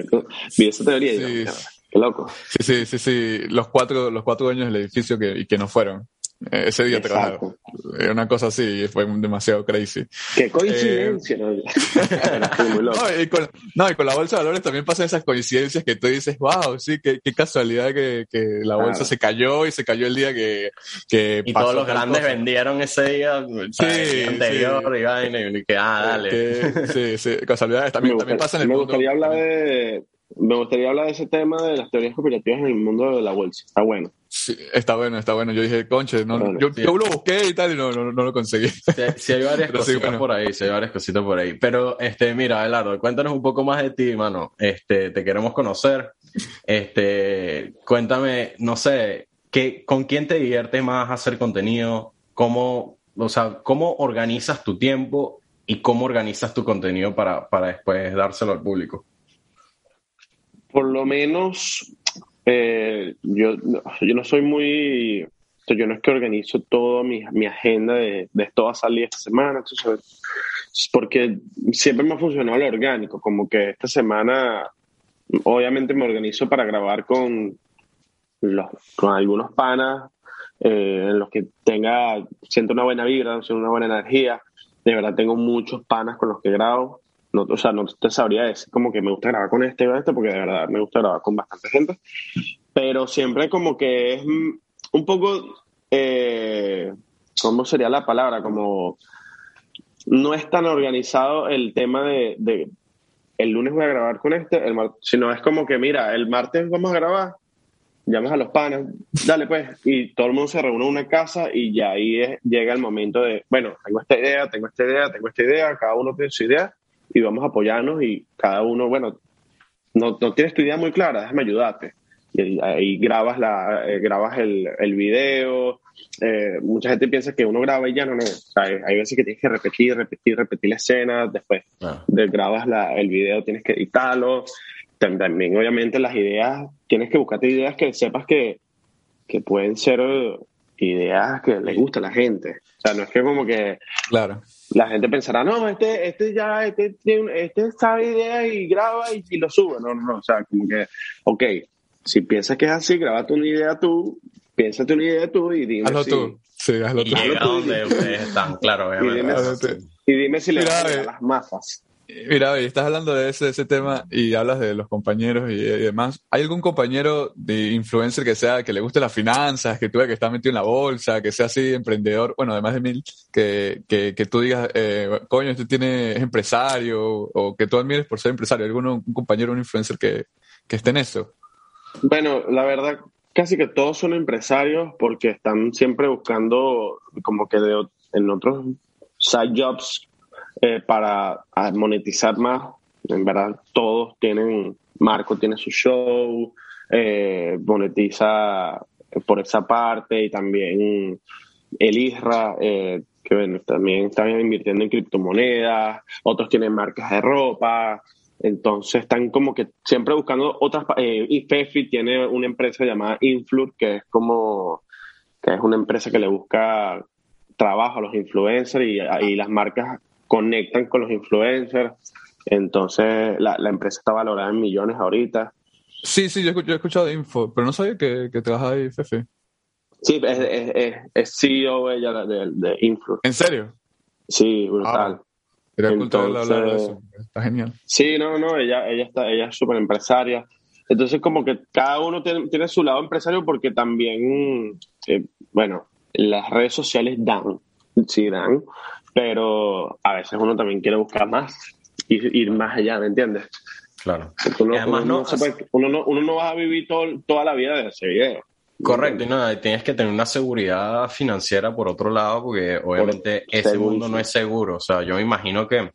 vi esa teoría sí. y digo, qué loco. Sí, sí, sí, sí, los cuatro, los cuatro dueños del edificio que, y que no fueron. Eh, ese día trabajaron. Era una cosa así, fue demasiado crazy. Qué coincidencia, ¿no? no, y con, no, y con la bolsa de valores también pasan esas coincidencias que tú dices, wow, sí, qué, qué casualidad que, que la bolsa claro. se cayó y se cayó el día que. que y todos los grandes cosa. vendieron ese día, sí, el día anterior sí. y vaina, y que, ah, dale. Que, sí, sí, casualidades también, gustaría, también pasan en el me mundo. Gustaría hablar de, me gustaría hablar de ese tema de las teorías conspirativas en el mundo de la bolsa. Está bueno. Sí, está bueno, está bueno. Yo dije, conche, no, yo, sí. yo, lo busqué y tal y no, no, no lo conseguí. Sí, sí hay varias cositas sí, bueno. por ahí, sí hay varias cositas por ahí. Pero, este, mira, Abelardo, cuéntanos un poco más de ti, mano. Este, te queremos conocer. Este, cuéntame, no sé, ¿qué, ¿con quién te diviertes más hacer contenido? ¿Cómo, o sea, cómo organizas tu tiempo y cómo organizas tu contenido para, para después dárselo al público? Por lo menos eh, yo, yo no soy muy, yo no es que organizo todo mi, mi agenda de, de, esto a salir esta semana, porque siempre me ha funcionado lo orgánico, como que esta semana obviamente me organizo para grabar con, los, con algunos panas eh, en los que tenga, siento una buena vibra, siento una buena energía, de verdad tengo muchos panas con los que grabo, no, o sea, no te sabría decir como que me gusta grabar con este o este, porque de verdad me gusta grabar con bastante gente, pero siempre como que es un poco, eh, ¿cómo sería la palabra? Como no es tan organizado el tema de, de el lunes voy a grabar con este, el sino es como que, mira, el martes vamos a grabar, llamas a los panas, dale pues, y todo el mundo se reúne en una casa y ya ahí es, llega el momento de, bueno, tengo esta idea, tengo esta idea, tengo esta idea, cada uno tiene su idea y vamos a apoyarnos y cada uno, bueno, no, no tienes tu idea muy clara, déjame ayudarte. Y ahí grabas, la, eh, grabas el, el video. Eh, mucha gente piensa que uno graba y ya no, no. O sea, hay veces que tienes que repetir, repetir, repetir la escena. Después ah. de, grabas la, el video, tienes que editarlo. También, obviamente, las ideas, tienes que buscarte ideas que sepas que, que pueden ser ideas que le gusta a la gente. O sea, no es que como que claro. La gente pensará, no, este, este ya, este, este sabe ideas y graba y, y, lo sube. No, no, no. O sea, como que, ok, si piensas que es así, grabate una idea tú, piénsate una idea tú y dime hazlo si... tú. Sí, hazlo y tú. llega donde ustedes están, claro, obviamente. Y dime, y dime si le Mira, a las masas. Mira, estás hablando de ese, tema y hablas de los compañeros y, demás. ¿Hay algún compañero de influencer que sea, que le guste las finanzas, que tú que está metido en la bolsa, que sea así emprendedor, bueno, además de mil, que, que, que tú digas, eh, coño, este tiene, es empresario, o que tú admires por ser empresario? ¿Alguno, un compañero, un influencer que, que esté en eso? Bueno, la verdad, casi que todos son empresarios porque están siempre buscando como que de, en otros side jobs eh, para monetizar más. En verdad, todos tienen, Marco tiene su show, eh, monetiza por esa parte y también el ISRA, eh, que bueno, también están invirtiendo en criptomonedas, otros tienen marcas de ropa, entonces están como que siempre buscando otras. Eh, y Fefi tiene una empresa llamada Influr, que es como que es una empresa que le busca trabajo a los influencers y, y las marcas conectan con los influencers. Entonces la, la, empresa está valorada en millones ahorita. Sí, sí, yo, yo he escuchado Info, pero no sabía que, que trabaja ahí Fefi. Sí, es, es, es, es CEO ella de, de Influr. ¿En serio? Sí, brutal. Ah. Entonces, hablar de eso. Está genial. Sí, no, no, ella, ella, está, ella es súper empresaria. Entonces, como que cada uno tiene, su lado empresario porque también, eh, bueno, las redes sociales dan, sí dan, pero a veces uno también quiere buscar más, ir, ir más allá, ¿me entiendes? Claro. Uno, además, no, uno, no, va a vivir toda la vida de ese video. Correcto, y no, tienes que tener una seguridad financiera por otro lado, porque obviamente ese mundo no es seguro. O sea, yo me imagino que,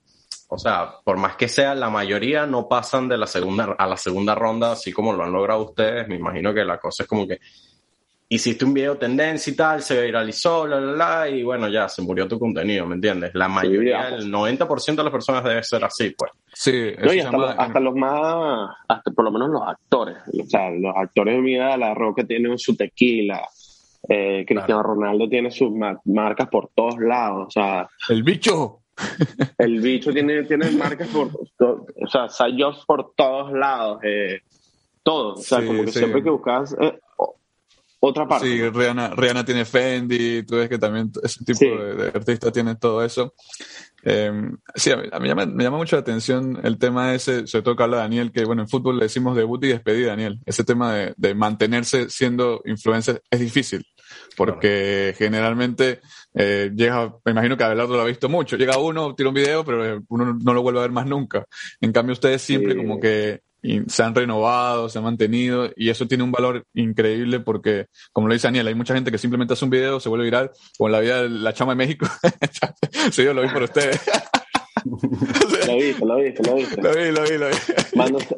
o sea, por más que sea, la mayoría no pasan de la segunda a la segunda ronda, así como lo han logrado ustedes. Me imagino que la cosa es como que hiciste un video tendencia y tal, se viralizó, la, la, la, y bueno, ya se murió tu contenido, ¿me entiendes? La mayoría, el 90% de las personas debe ser así, pues. Sí, hasta, los, más, hasta por lo menos los actores, o sea, los actores de mi edad, la Roca tiene su tequila, eh, Cristiano Ronaldo tiene sus marcas por todos lados, o sea. El bicho. El bicho tiene, tiene marcas por, o sea, Sayos por todos lados, eh, todo, o sea, como que siempre que buscas eh, otra parte. Sí, Rihanna, tiene Fendi, tú ves que también ese tipo de, artista tiene todo eso. Em, sí, a mí, me, llama, me, llama, mucho la atención el tema ese, sobre todo que habla Daniel, que bueno, en fútbol le decimos debut y despedida, Daniel. Ese tema de, mantenerse siendo influencer es difícil, porque generalmente eh, llega, me imagino que Abelardo lo ha visto mucho, llega uno, tira un video, pero uno no lo vuelve a ver más nunca. En cambio, ustedes siempre como que se han renovado, se han mantenido y eso tiene un valor increíble porque, como lo dice Daniel, hay mucha gente que simplemente hace un video, se vuelve viral, como la vida de la chama de México. sí, yo lo vi por ustedes. Lo viste, lo viste, lo viste. Lo vi, lo vi, lo vi.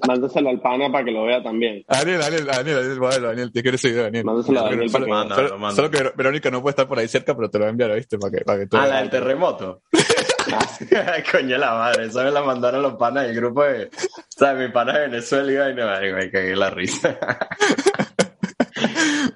Mándaselo al pana para que lo vea también. Daniel, Daniel, Daniel, Daniel, bueno, Daniel, te quiero ese video, Daniel. Mándaselo a Daniel. Solo, solo, que Verónica no puede estar por ahí cerca, pero te lo voy a enviar, ¿viste? Para que, para que tú ah, la del terremoto. Coño la madre, me la mandaron los panas del grupo de. O sea, mi pana de Venezuela y me, me cagué la risa.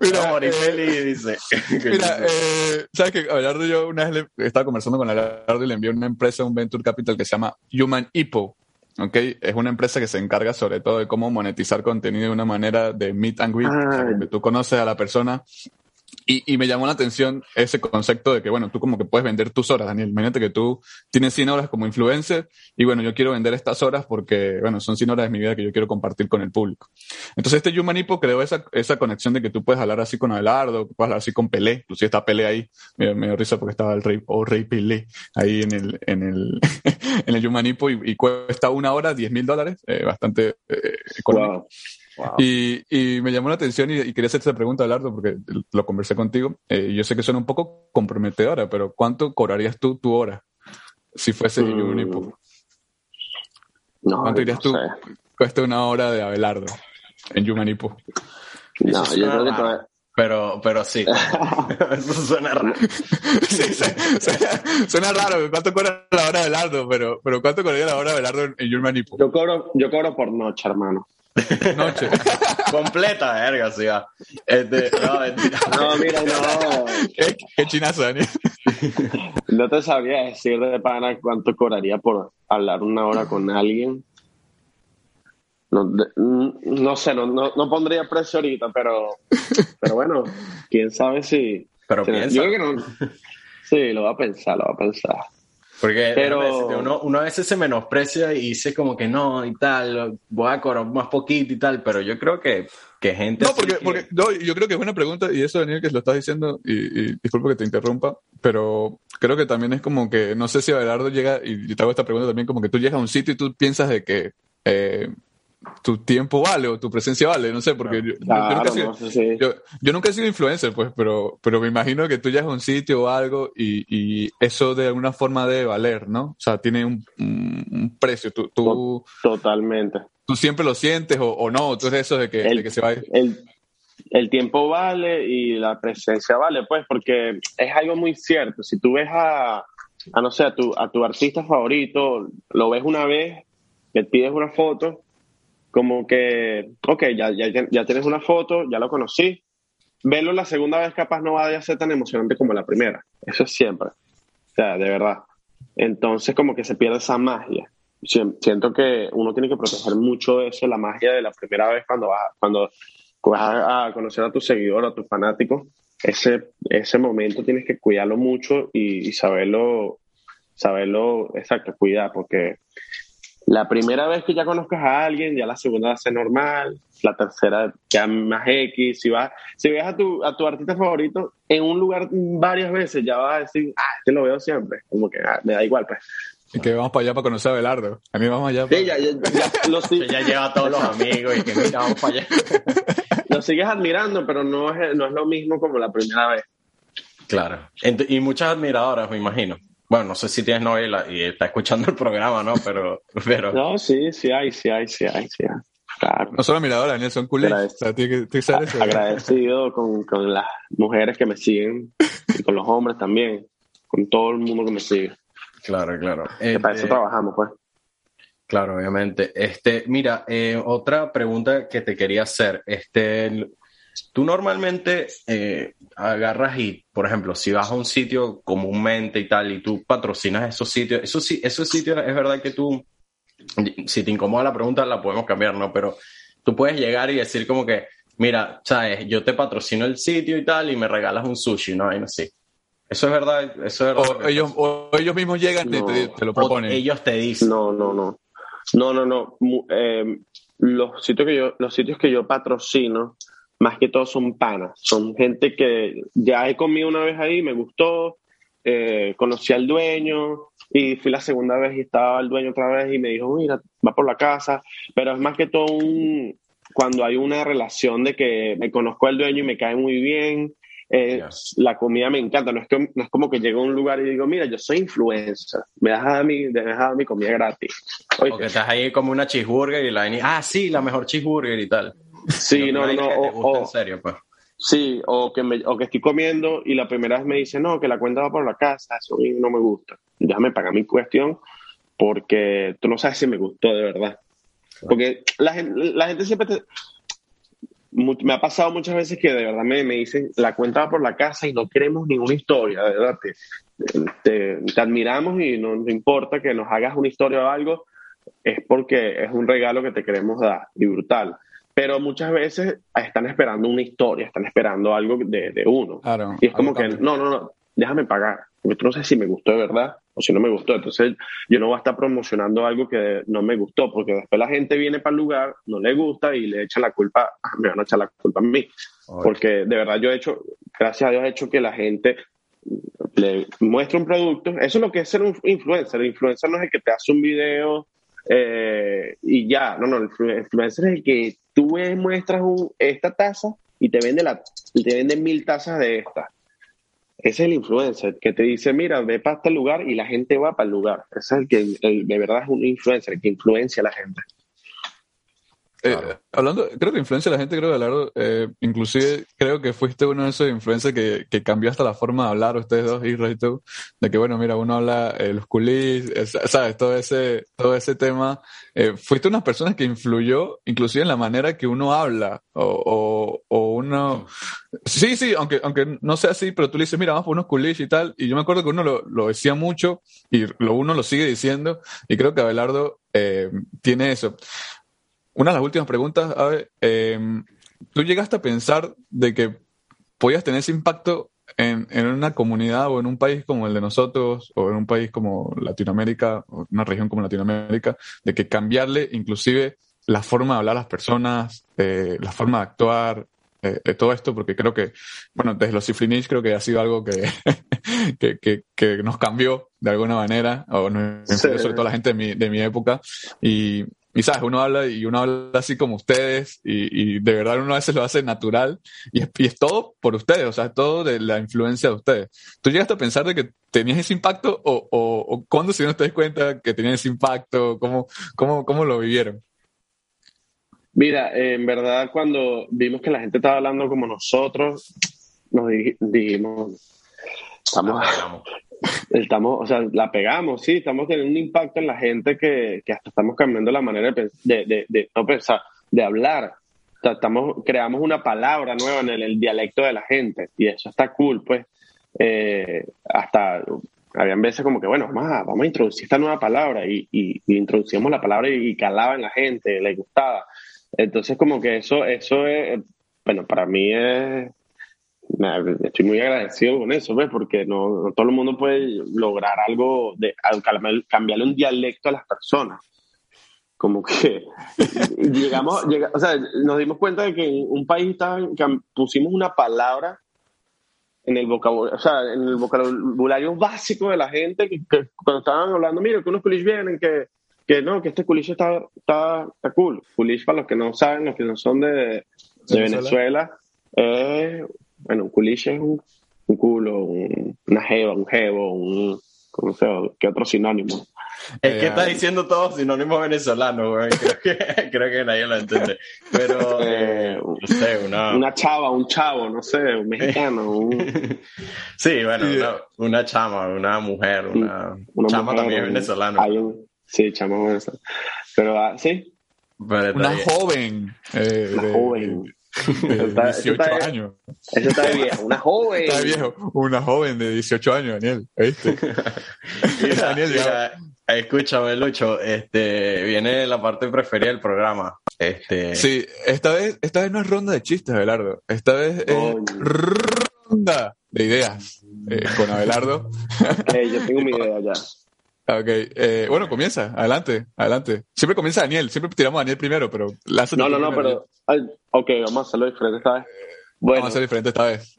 Mira, eh, dice. Mira, eh, sabes que Abelardo yo una vez le, estaba conversando con Abelardo y le envié una empresa, un venture capital que se llama Human Hippo. ¿ok? Es una empresa que se encarga sobre todo de cómo monetizar contenido de una manera de meet and greet, ah. tú conoces a la persona y, y, me llamó la atención ese concepto de que, bueno, tú como que puedes vender tus horas, Daniel. Imagínate que tú tienes 100 horas como influencer y, bueno, yo quiero vender estas horas porque, bueno, son 100 horas de mi vida que yo quiero compartir con el público. Entonces, este Humanipo creó esa, esa conexión de que tú puedes hablar así con Abelardo, puedes hablar así con Pelé, inclusive está Pelé ahí, me, me dio risa porque estaba el rey, o rey Pelé ahí en el, en el, en el Humanipo y, cuesta una hora 10 mil dólares, eh, bastante eh, económico. Y, y, me llamó la atención y, quería hacerte esta pregunta, Alardo, porque lo conversé contigo. Eh, yo sé que suena un poco comprometedora, pero ¿cuánto cobrarías tú tu hora si fuese mm. Unipo? No, ¿Cuánto dirías tú? Cuesta una hora de Abelardo en Yumanipo. No, yo creo que todavía... Pero, pero sí. Eso suena raro. sí, suena, suena, raro. ¿Cuánto cobra la hora de Abelardo? Pero, pero ¿cuánto cobraría la hora de Abelardo en, en Yumanipo? Yo cobro, yo cobro por noche, hermano. Noche. Completa, verga, sí, va. Este, no, mira, no. ¿Qué, qué Daniel? No te sabría decir de pana cuánto cobraría por hablar una hora con alguien. No, no sé, no, no, pondría precio ahorita, pero, pero bueno, quién sabe si. Pero piensa. Yo creo que no. Sí, lo va a pensar, lo va a pensar. Porque uno, uno, a veces se menosprecia y dice como que no y tal, voy a cobrar más poquito y tal, pero yo creo que, que gente... No, porque, porque yo creo que es una pregunta, y eso Daniel que lo estás diciendo, y, y disculpa que te interrumpa, pero creo que también es como que, no sé si Abelardo llega, y te hago esta pregunta también, como que tú llegas a un sitio y tú piensas de que... Eh, tu tiempo vale o tu presencia vale, no sé, porque yo, nunca he sido, influencer, pues, pero, pero me imagino que tú llegas a un sitio o algo y, y eso de alguna forma debe valer, ¿no? O sea, tiene un, un precio. Tú, tú, Totalmente. ¿Tú siempre lo sientes o, o no? ¿Tú eres eso de que, de que se va el, el tiempo vale y la presencia vale, pues, porque es algo muy cierto. Si tú ves a, a no sé, a tu, a tu artista favorito, lo ves una vez, le pides una foto como que, ok, ya, ya, ya tienes una foto, ya lo conocí, verlo la segunda vez capaz no va a ser tan emocionante como la primera. Eso es siempre. O sea, de verdad. Entonces como que se pierde esa magia. Siento que uno tiene que proteger mucho eso, la magia de la primera vez cuando vas, cuando vas a conocer a tu seguidor, a tu fanático. Ese, ese momento tienes que cuidarlo mucho y, y saberlo, saberlo, exacto, cuidar, porque la primera vez que ya conozcas a alguien, ya la segunda va a ser normal, la tercera ya más X. Si, vas, si ves a tu, a tu artista favorito en un lugar varias veces, ya vas a decir, ah, este lo veo siempre. Como que ah, me da igual, pues. Y que vamos para allá para conocer a Belardo. A mí vamos allá. Sí, ya, ya, ya, ya lleva a todos los amigos y que mira, vamos para allá. lo sigues admirando, pero no es, no es lo mismo como la primera vez. Claro. Y muchas admiradoras, me imagino. Bueno, no sé si tienes novela y está escuchando el programa, ¿no? Pero, pero... No, sí, sí hay, sí hay, sí hay, sí hay. Claro. No solo admiradoras, Daniel, son culés. Agradecido con, con las mujeres que me siguen y con los hombres también, con todo el mundo que me sigue. Claro, claro. Que para eso este, trabajamos, pues. Claro, obviamente. Este, mira, eh, otra pregunta que te quería hacer. Este, tú normalmente eh, agarras y, por ejemplo, si vas a un sitio comúnmente y tal, y tú patrocinas esos sitios, esos, esos sitios es verdad que tú, si te incomoda la pregunta, la podemos cambiar, ¿no? Pero tú puedes llegar y decir como que, mira, sabes, yo te patrocino el sitio y tal, y me regalas un sushi, ¿no? no sé. Eso es verdad, eso es verdad. O, ellos, o ellos mismos llegan y te, lo proponen. ellos te dicen. No, no, no. No, no, no. Eh, los, sitios que yo, los sitios que yo patrocino, más que todo son panas. Son gente que ya he comido una vez ahí, me gustó, eh, conocí al dueño y fui la segunda vez y estaba el dueño otra vez y me dijo, mira, va por la casa. Pero es más que todo un, cuando hay una relación de que me conozco al dueño y me cae muy bien eh, la comida me encanta, no es, que, no es como que llego a un lugar y digo, mira, yo soy influencer, me das mi, me das mi comida gratis. O que estás ahí como una cheeseburger y la ah, sí, la mejor cheeseburger y tal. Sí, no, no, o, en serio, pues. Sí, o que, me, o que estoy comiendo y la primera vez me dice, no, que la cuenta va por la casa, eso no me gusta. Déjame pagar mi cuestión porque tú no sabes si me gustó de verdad. Porque la gente, la gente siempre te, me ha pasado muchas veces que de verdad me, me dicen, la cuenta va por la casa y no queremos ninguna historia, de verdad. Te, te, admiramos y no, importa que nos hagas una historia o algo, es porque es un regalo que te queremos dar y brutal. Pero muchas veces están esperando una historia, están esperando algo de, de uno. y es como que, no, no, no, déjame pagar, porque tú no sé si me gustó de verdad o si no me gustó. Entonces yo no voy a estar promocionando algo que no me gustó, porque después la gente viene para el lugar, no le gusta y le echa la culpa, me van a echar la culpa a mí. Porque de verdad yo he hecho, gracias a Dios he hecho que la gente le muestre un producto. Eso es lo que es ser un influencer. El influencer no es el que te hace un video eh, y ya, no, no, el influencer es el que tú muestras esta taza y te vende, la, te vende mil tazas de esta ese es el influencer que te dice, mira, ve para este lugar y la gente va para el lugar. Ese es el que de verdad es un influencer, el que influencia a la gente. Eh, hablando, creo que influencia a la gente, creo que Alardo, eh, inclusive creo que fuiste uno de esos influencers que, que cambió hasta la forma de hablar, ustedes dos, Israel y tú, de que bueno, mira, uno habla eh, los culis, sabes, todo ese, todo ese tema. Eh, fuiste una persona que influyó inclusive en la manera que uno habla, o, o, o uno, sí, sí, aunque, aunque no sea así, pero tú le dices, mira, vamos por unos culis y tal, y yo me acuerdo que uno lo, lo decía mucho, y lo uno lo sigue diciendo, y creo que Abelardo eh, tiene eso una de las últimas preguntas, a ver, em, ¿tú llegaste a pensar de que podías tener ese impacto en, en, una comunidad o en un país como el de nosotros, o en un país como Latinoamérica, o una región como Latinoamérica, de que cambiarle inclusive la forma de hablar a las personas, eh, la forma de actuar, eh, de todo esto, porque creo que, bueno, desde los Cifrinich creo que ha sido algo que, que, que, que, nos cambió de alguna manera, o nos sobre todo la gente de mi, de mi época, y, y sabes, uno habla y uno habla así como ustedes y, y de verdad uno a veces lo hace natural y es, y es, todo por ustedes, o sea, es todo de la influencia de ustedes. ¿Tú llegaste a pensar de que tenías ese impacto o, o, o cuándo se dieron ustedes cuenta que tenían ese impacto? ¿Cómo, cómo, cómo lo vivieron? Mira, en verdad cuando vimos que la gente estaba hablando como nosotros, nos dijimos, estamos, estamos, o sea, la pegamos, sí, estamos teniendo un impacto en la gente que, que hasta estamos cambiando la manera de, de, de, de hablar. estamos, creamos una palabra nueva en el, dialecto de la gente y eso está cool, pues. Eh, hasta habían veces como que, bueno, vamos a, vamos a introducir esta nueva palabra y, y, introducimos la palabra y, calaba en la gente, le gustaba. Entonces, como que eso, eso es, bueno, para mí es estoy muy agradecido con eso, ¿ves? Porque no, todo el mundo puede lograr algo, de cambiarle un dialecto a las personas. como que llegamos, o sea, nos dimos cuenta de que en un país pusimos una palabra en el vocabulario, o sea, en el vocabulario básico de la gente, que, cuando estaban hablando, mira, que unos culiches vienen, que, que no, que este culiche está, está, está cool. Culiche, para los que no saben, los que no son de, de Venezuela, es, bueno, un culiche es un, un culo, una jeva, un jevo, un, ¿cómo se ¿qué otro sinónimo? Es que está diciendo todos sinónimos venezolanos, güey. Creo que, creo que nadie lo entiende. Pero, eh, no sé, una... Una chava, un chavo, no sé, un mexicano. Un... sí, bueno, una, una, chama, una mujer, una, una chama también venezolana. Sí, chama venezolana. Pero, uh, sí. una joven. Eh, una joven. De 18 años. Eso está de viejo. Una joven. Está viejo. Una joven de 18 años, Daniel. ¿Viste? Daniel, ya, Escúchame, Lucho, este, viene la parte preferida del programa. Este... Sí, esta vez, esta vez no es ronda de chistes, Abelardo. Esta vez es ronda de ideas eh, con Abelardo. yo tengo mi idea ya. Ok, eh, bueno, comienza, adelante, adelante. Siempre comienza Daniel, siempre tiramos a Daniel primero, pero No, no, no, pero. ok, vamos a hacerlo diferente esta vez. Bueno, vamos a hacerlo diferente esta vez.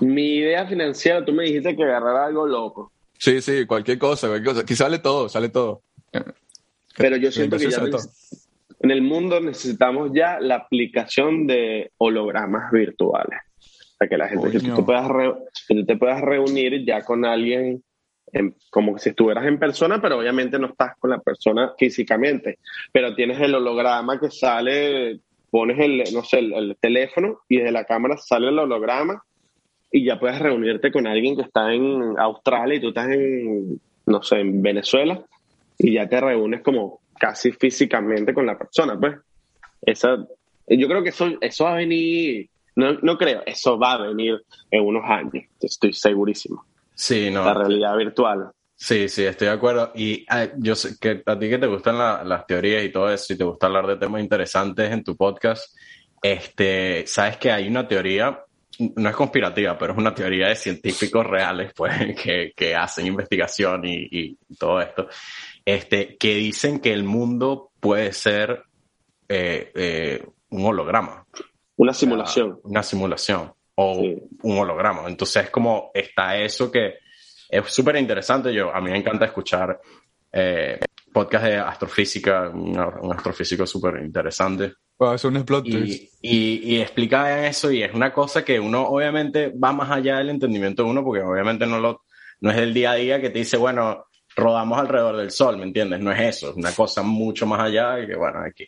Mi idea financiera, tú me dijiste que agarrara algo loco. Sí, sí, cualquier cosa, cualquier cosa. Aquí sale todo, sale todo. Pero yo siento que ya en el mundo necesitamos ya la aplicación de hologramas virtuales. Para que la gente, que tú, te puedas te puedas reunir ya con alguien como si estuvieras en persona, pero obviamente no estás con la persona físicamente. Pero tienes el holograma que sale, pones el, no sé, el teléfono y desde la cámara sale el holograma y ya puedes reunirte con alguien que está en Australia y tú estás en, no sé, en Venezuela y ya te reúnes como casi físicamente con la persona, pues. Esa, yo creo que eso, eso va a venir, no, no creo, eso va a venir en unos años, estoy segurísimo. Sí, no. La realidad virtual. Sí, sí, estoy de acuerdo. Y ah, yo sé que a ti que te gustan las teorías y todo eso, y te gusta hablar de temas interesantes en tu podcast, este, sabes que hay una teoría no es conspirativa, pero es una teoría de científicos reales, pues, que, que hacen investigación y, y, todo esto, este, que dicen que el mundo puede ser eh, eh, un holograma. Una simulación. una simulación o un holograma. Entonces, como está eso que es súper interesante. Yo, a mí me encanta escuchar eh, podcast de astrofísica, un astrofísico súper interesante. es un y, y, y, explica eso y es una cosa que uno obviamente va más allá del entendimiento de uno porque obviamente no, lo, no es el día a día que te dice, bueno, rodamos alrededor del sol, ¿me entiendes? No es eso, es una cosa mucho más allá y que bueno, aquí.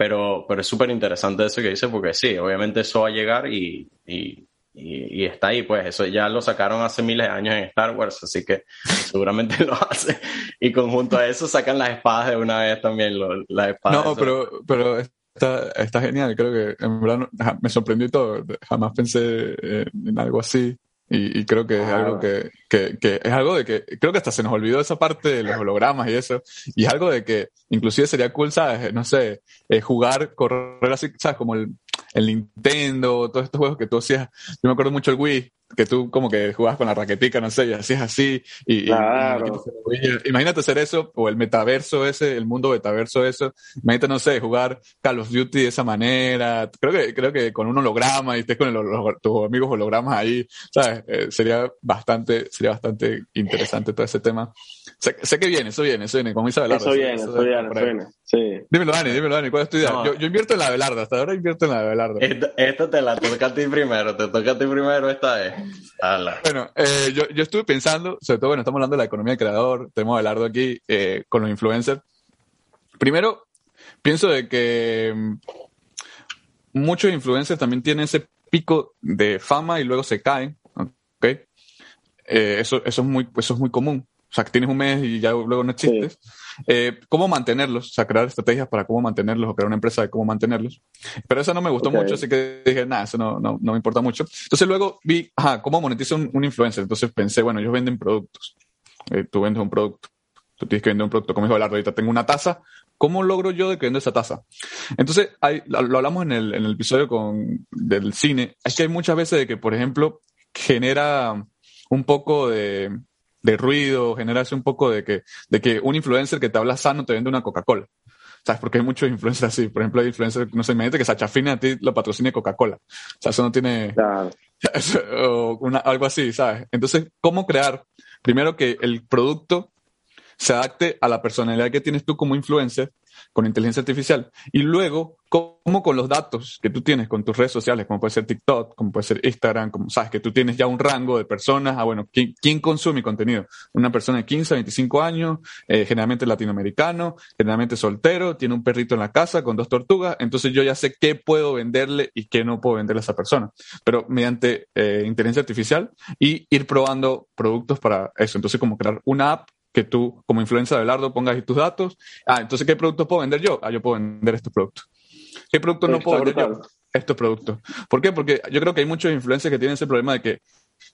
Pero, pero es súper interesante eso que dice porque sí, obviamente eso va a llegar y, y y, está ahí, pues eso ya lo sacaron hace miles de años en Star Wars, así que seguramente lo hace. Y conjunto a eso sacan las espadas de una vez también, las espadas. No, pero, pero está, está genial, creo que en verdad me sorprendió todo, jamás pensé en algo así. Y, creo que es algo que, que, que, es algo de que, creo que hasta se nos olvidó esa parte de los hologramas y eso. Y es algo de que inclusive sería cool, ¿sabes? No sé, eh, jugar, correr así, ¿sabes? Como el, el Nintendo, todos estos juegos que tú hacías. Yo me acuerdo mucho el Wii, que tú como que jugabas con la raquetica, no sé, y hacías así. Y, claro. imagínate hacer eso, o el metaverso ese, el mundo metaverso eso. Imagínate, no sé, jugar Call of Duty de esa manera. Creo que, creo que con un holograma y estés con tus amigos hologramas ahí, ¿sabes? Eh, sería bastante, sería bastante interesante todo ese tema. Sé, que viene, eso viene, eso viene, como dice Abelardo. Eso viene, eso, viene, eso viene, sí. Dímelo, Dani, dímelo, Dani, ¿cuál es tu idea? Yo, yo, invierto en la Abelardo, hasta ahora invierto en la Abelardo. Esta, te la toca a ti primero, te toca a ti primero esta vez. Bueno, eh, yo, yo estuve pensando, sobre todo, bueno, estamos hablando de la economía del creador, tenemos a Abelardo aquí eh, con los influencers. Primero, pienso de que mm, muchos influencers también tienen ese pico de fama y luego se caen, ¿ok? Eh, eso, eso, es muy, eso es muy común. O sea, que tienes un mes y ya luego no existes. Eh, ¿Cómo mantenerlos? O sea, crear estrategias para cómo mantenerlos o crear una empresa de cómo mantenerlos. Pero eso no me gustó mucho, así que dije, nada, eso no, no, no, me importa mucho. Entonces luego vi, ajá, ¿cómo monetiza un, influencer? Entonces pensé, bueno, ellos venden productos. Eh, tú vendes un producto. Tú tienes que vender un producto. Como dijo Abelardo, ahorita tengo una taza. ¿Cómo logro yo de que venda esa taza? Entonces, hay, lo, hablamos en el, en el episodio con, del cine. Es que hay muchas veces de que, por ejemplo, genera un poco de, de ruido, generarse un poco de que, de que un influencer que te habla sano te vende una Coca-Cola. ¿sabes? Porque hay muchos influencers así. Por ejemplo, hay influencers, no sé, imagínate que Sachafina a ti lo patrocine Coca-Cola. O sea, eso no tiene... o algo así, ¿sabes? Entonces, ¿cómo crear? Primero que el producto se adapte a la personalidad que tienes tú como influencer con inteligencia artificial. Y luego, cómo con los datos que tú tienes con tus redes sociales, como puede ser TikTok, como puede ser Instagram, como sabes que tú tienes ya un rango de personas, ah, bueno, ¿quién, consume contenido? Una persona de 15 a 25 años, eh, generalmente latinoamericano, generalmente soltero, tiene un perrito en la casa con dos tortugas, entonces yo ya sé qué puedo venderle y qué no puedo venderle a esa persona. Pero mediante eh, inteligencia artificial y ir probando productos para eso. Entonces, como crear una app que tú, como influencer de Lardo, pongas ahí tus datos. Ah, entonces, ¿qué productos puedo vender yo? Ah, yo puedo vender estos productos. ¿Qué productos no puedo vender yo? Estos productos. ¿Por qué? Porque yo creo que hay muchos influencers que tienen ese problema de que,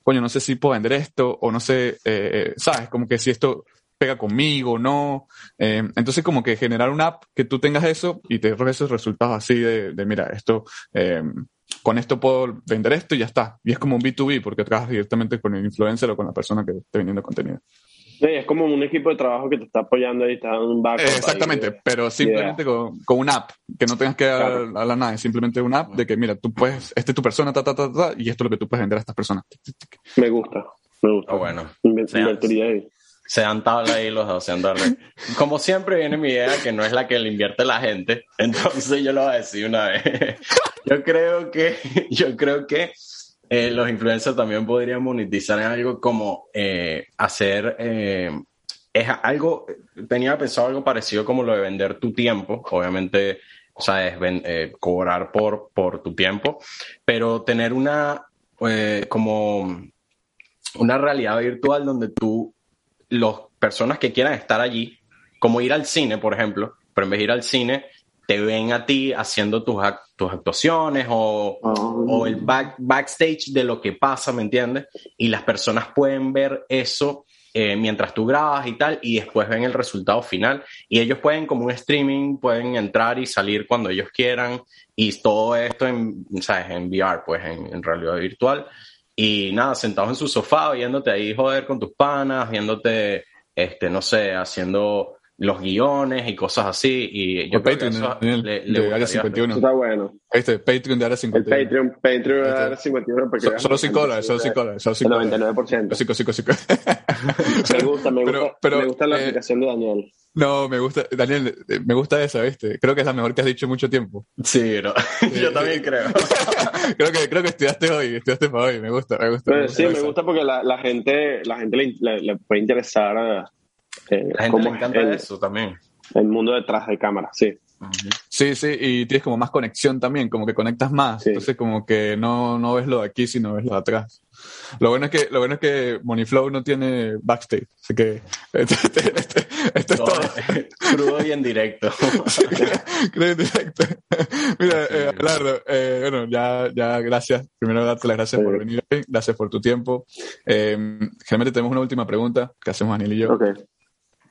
coño, no sé si puedo vender esto o no sé, eh, eh, ¿sabes? Como que si esto pega conmigo o no. Eh, entonces, como que generar una app que tú tengas eso y te des esos resultados así de, de mira, esto, con esto puedo vender esto y ya está. Y es como un B2B porque trabajas directamente con el influencer o con la persona que esté vendiendo contenido. Sí, es como un equipo de trabajo que te está apoyando ahí, está en un back. Exactamente, pero simplemente con, con, una app, que no tengas que dar a la nada, simplemente una app de que, mira, tú puedes, esta es tu persona, ta, ta, ta, ta, y esto es lo que tú puedes vender a estas personas. Me gusta, me gusta. Oh, bueno. Se han tabla ahí los dos, se Como siempre viene mi idea, que no es la que le invierte la gente, entonces yo lo voy a decir una vez. yo creo que, yo creo que eh, los influencers también podrían monetizar en algo como eh, hacer, eh, es algo, tenía pensado algo parecido como lo de vender tu tiempo, obviamente, o sea, es cobrar por, por tu tiempo, pero tener una, como una realidad virtual donde tú, las personas que quieran estar allí, como ir al cine, por ejemplo, pero en vez de ir al cine, te ven a ti haciendo tus, tus actuaciones o, o el back, backstage de lo que pasa, ¿me entiendes? Y las personas pueden ver eso eh, mientras tú grabas y tal, y después ven el resultado final. Y ellos pueden, como un streaming, pueden entrar y salir cuando ellos quieran, y todo esto en, ¿sabes? en VR, pues en, en realidad virtual. Y nada, sentados en su sofá, viéndote ahí joder con tus panas, viéndote, este, no sé, haciendo los guiones y cosas así. Y yo Patreon eso le, de Área 51. está bueno. Este, Patreon de Área 51. El Patreon, Patreon de Área 51. Porque solo 5 dólares, solo 5 dólares. Solo 5 el 99%. 5, 5, 5. me gusta, me gusta, pero, me gusta la eh, aplicación de Daniel. No, me gusta, Daniel, eh, me gusta esa, ¿viste? Creo que es la mejor que has dicho en mucho tiempo. Sí, no. yo también creo. creo que creo que estudiaste hoy, estudiaste para hoy, me gusta, me gusta. Pues, sí, me gusta porque la, la gente, la gente le, le, le puede interesar. Eh, la gente le encanta eso también el mundo detrás de cámara, sí. Sí, sí, y tienes como más conexión también, como que conectas más. Entonces, como que no, no ves lo de aquí, sino ves lo de atrás. Lo bueno es que, lo bueno es que Moneyflow no tiene backstage, así que esto, es todo. Crudo y en directo. crudo y en directo. Mira, eh, eh, bueno, ya, ya gracias. Primero darte las gracias por venir hoy, gracias por tu tiempo. Eh, generalmente tenemos una última pregunta que hacemos Daniel y yo. Okay.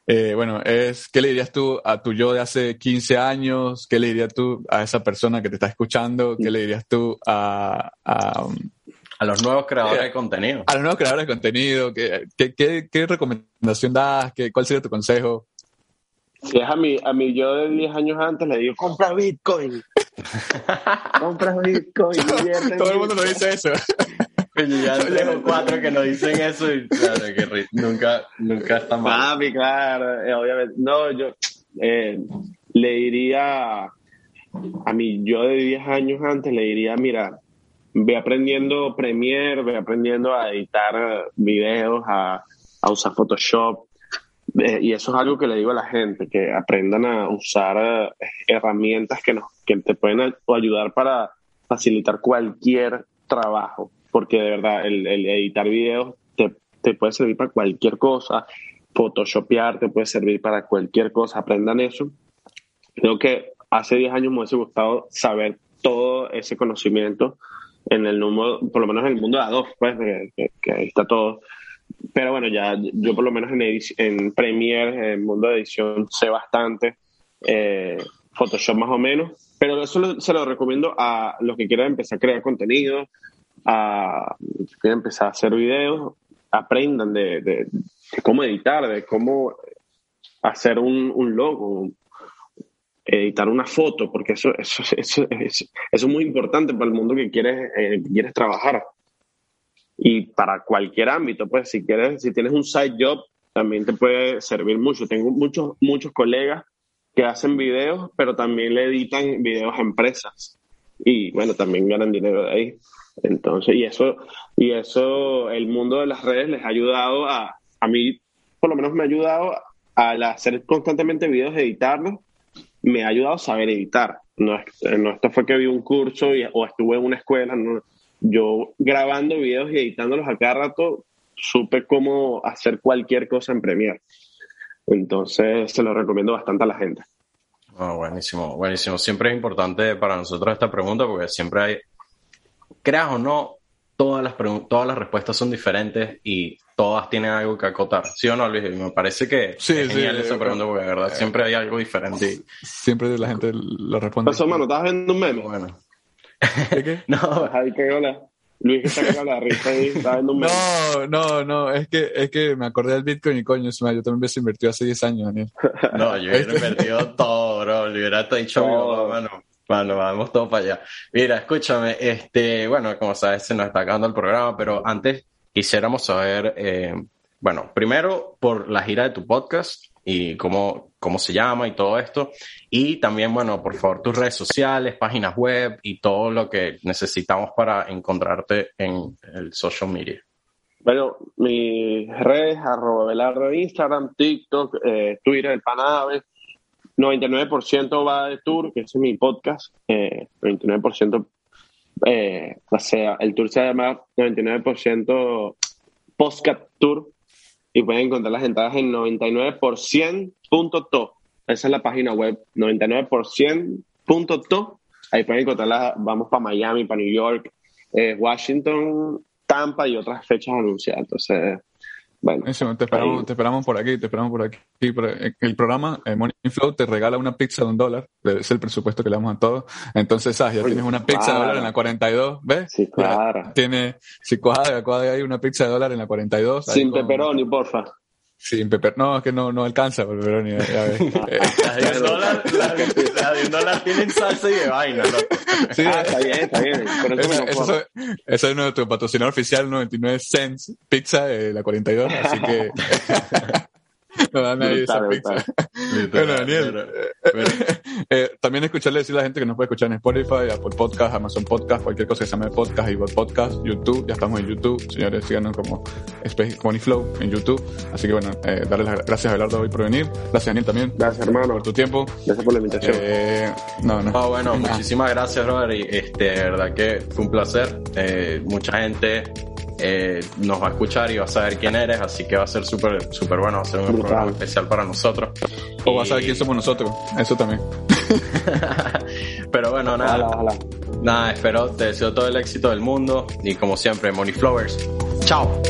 Eh, bueno, es, ¿qué le dirías tú a tu yo de hace 15 años? ¿Qué le dirías tú a esa persona que te está escuchando? ¿Qué le dirías tú a... A, a los nuevos creadores de contenido. A los nuevos creadores de contenido. ¿Qué, qué, qué, recomendación das? ¿Qué, ¿Cuál sería tu consejo? Si es a mí, a mí yo de 10 años antes le digo, compra Bitcoin. compra Bitcoin. Todo el mundo lo dice eso. Yo ya tengo cuatro que nos dicen eso y claro, que nunca, nunca está mal. Papi, claro, eh, obviamente. No, yo eh, le diría a mí, yo de 10 años antes, le diría, mira, ve aprendiendo Premiere, ve aprendiendo a editar videos, a, a usar Photoshop. Eh, y eso es algo que le digo a la gente, que aprendan a usar herramientas que, nos, que te pueden ayudar para facilitar cualquier trabajo porque de verdad el, editar videos te, te, puede servir para cualquier cosa, photoshopear te puede servir para cualquier cosa, aprendan eso. Creo que hace 10 años me hubiese gustado saber todo ese conocimiento en el número, por lo menos en el mundo de Adobe, pues, que, ahí está todo. Pero bueno, ya yo por lo menos en, en Premiere, en el mundo de edición, sé bastante. Eh, Photoshop más o menos. Pero eso se lo recomiendo a los que quieran empezar a crear contenido, a empezar a hacer videos, aprendan de, cómo editar, de cómo hacer un, logo, editar una foto, porque eso, eso, eso, eso, es muy importante para el mundo que quieres, eh, quieres trabajar. Y para cualquier ámbito, pues si quieres, si tienes un side job, también te puede servir mucho. Tengo muchos, muchos colegas que hacen videos, pero también le editan videos a empresas. Y bueno, también ganan dinero de ahí. Entonces, y eso, y eso, el mundo de las redes les ha ayudado a, a mí, por lo menos me ha ayudado al hacer constantemente videos, editarlos, me ha ayudado a saber editar. No, no esto fue que vi un curso o estuve en una escuela, no, yo grabando videos y editándolos a cada rato, supe cómo hacer cualquier cosa en Premiere. Entonces, se lo recomiendo bastante a la gente. Ah, buenísimo, buenísimo. Siempre es importante para nosotros esta pregunta porque siempre hay, creas o no, todas las, todas las respuestas son diferentes y todas tienen algo que acotar. ¿Sí o no, Luis? Me parece que sí, es genial esa pregunta porque de verdad siempre hay algo diferente. Siempre la gente lo responde. Pasó, mano, ¿estás viendo un meme? Bueno. ¿De qué? no. Javi, qué hola. Luis que está la risa ahí, está viendo un meme. No, no, no, es que, es que me acordé del Bitcoin y coño, yo también hubiese invertido hace 10 años, Daniel. No, yo hubiera invertido todo, bro. Le hubiera dicho mano, mano, vamos todo para allá. Mira, escúchame, este, bueno, como sabes, se nos está acabando el programa, pero antes quisiéramos saber, eh, bueno, primero por la gira de tu podcast y cómo, cómo se llama y todo esto. Y también, bueno, por favor, tus redes sociales, páginas web y todo lo que necesitamos para encontrarte en el social media. Bueno, mis redes, arroba Velardo, Instagram, TikTok, eh, Twitter, el Panave. 99% va de tour, que es mi podcast. Eh, 99%, eh, o sea, el tour se llama 99% Postcat Tour y pueden encontrar las entradas en 99%.to. Esa es la página web, 99%.to. Ahí pueden encontrarlas, vamos para Miami, para New York, eh, Washington, Tampa y otras fechas anunciadas. Entonces, bueno. te, esperamos, te esperamos por aquí, te esperamos por aquí. El programa eh, Money Flow te regala una pizza de un dólar, es el presupuesto que le damos a todos. Entonces, ah, ya tienes una pizza de dólar en la 42, ¿ves? Sí, claro. tiene, si cuadra, cuadra ahí una pizza de dólar en la 42. Sin pepperoni, porfa. Sin peper, no, es que no, no alcanza pepperoni, ya ves. las de un dólar, de un dólar tienen salsa y de vaina, ¿no? Sí, ah, está bien, está bien. Eso, eso, eso, es nuestro patrocinador oficial, 99 cents, pizza de la 42, así que... no esa pizza. bueno, Daniel, eh, también escucharle decir a la gente que nos puede escuchar en Spotify, Apple Podcast, Amazon Podcast, cualquier cosa que se llame podcast, y Podcast, YouTube, ya estamos en YouTube, señores, síganos como Space Money Flow en YouTube. Así que bueno, eh, darle las gracias a Belardo hoy por venir. Gracias, Daniel, también. Gracias, hermano. Por tu tiempo. Gracias por la invitación. Eh, no, no. Oh, bueno, muchísimas gracias, Robert. Y este, de verdad que fue un placer. Eh, mucha gente eh, nos va a escuchar y va a saber quién eres, así que va a ser súper súper bueno, va a ser un programa especial para nosotros. O va a saber quién somos nosotros, eso también. Pero bueno, nada. Nada, espero, te deseo todo el éxito del mundo y como siempre, Money Flowers. Chao.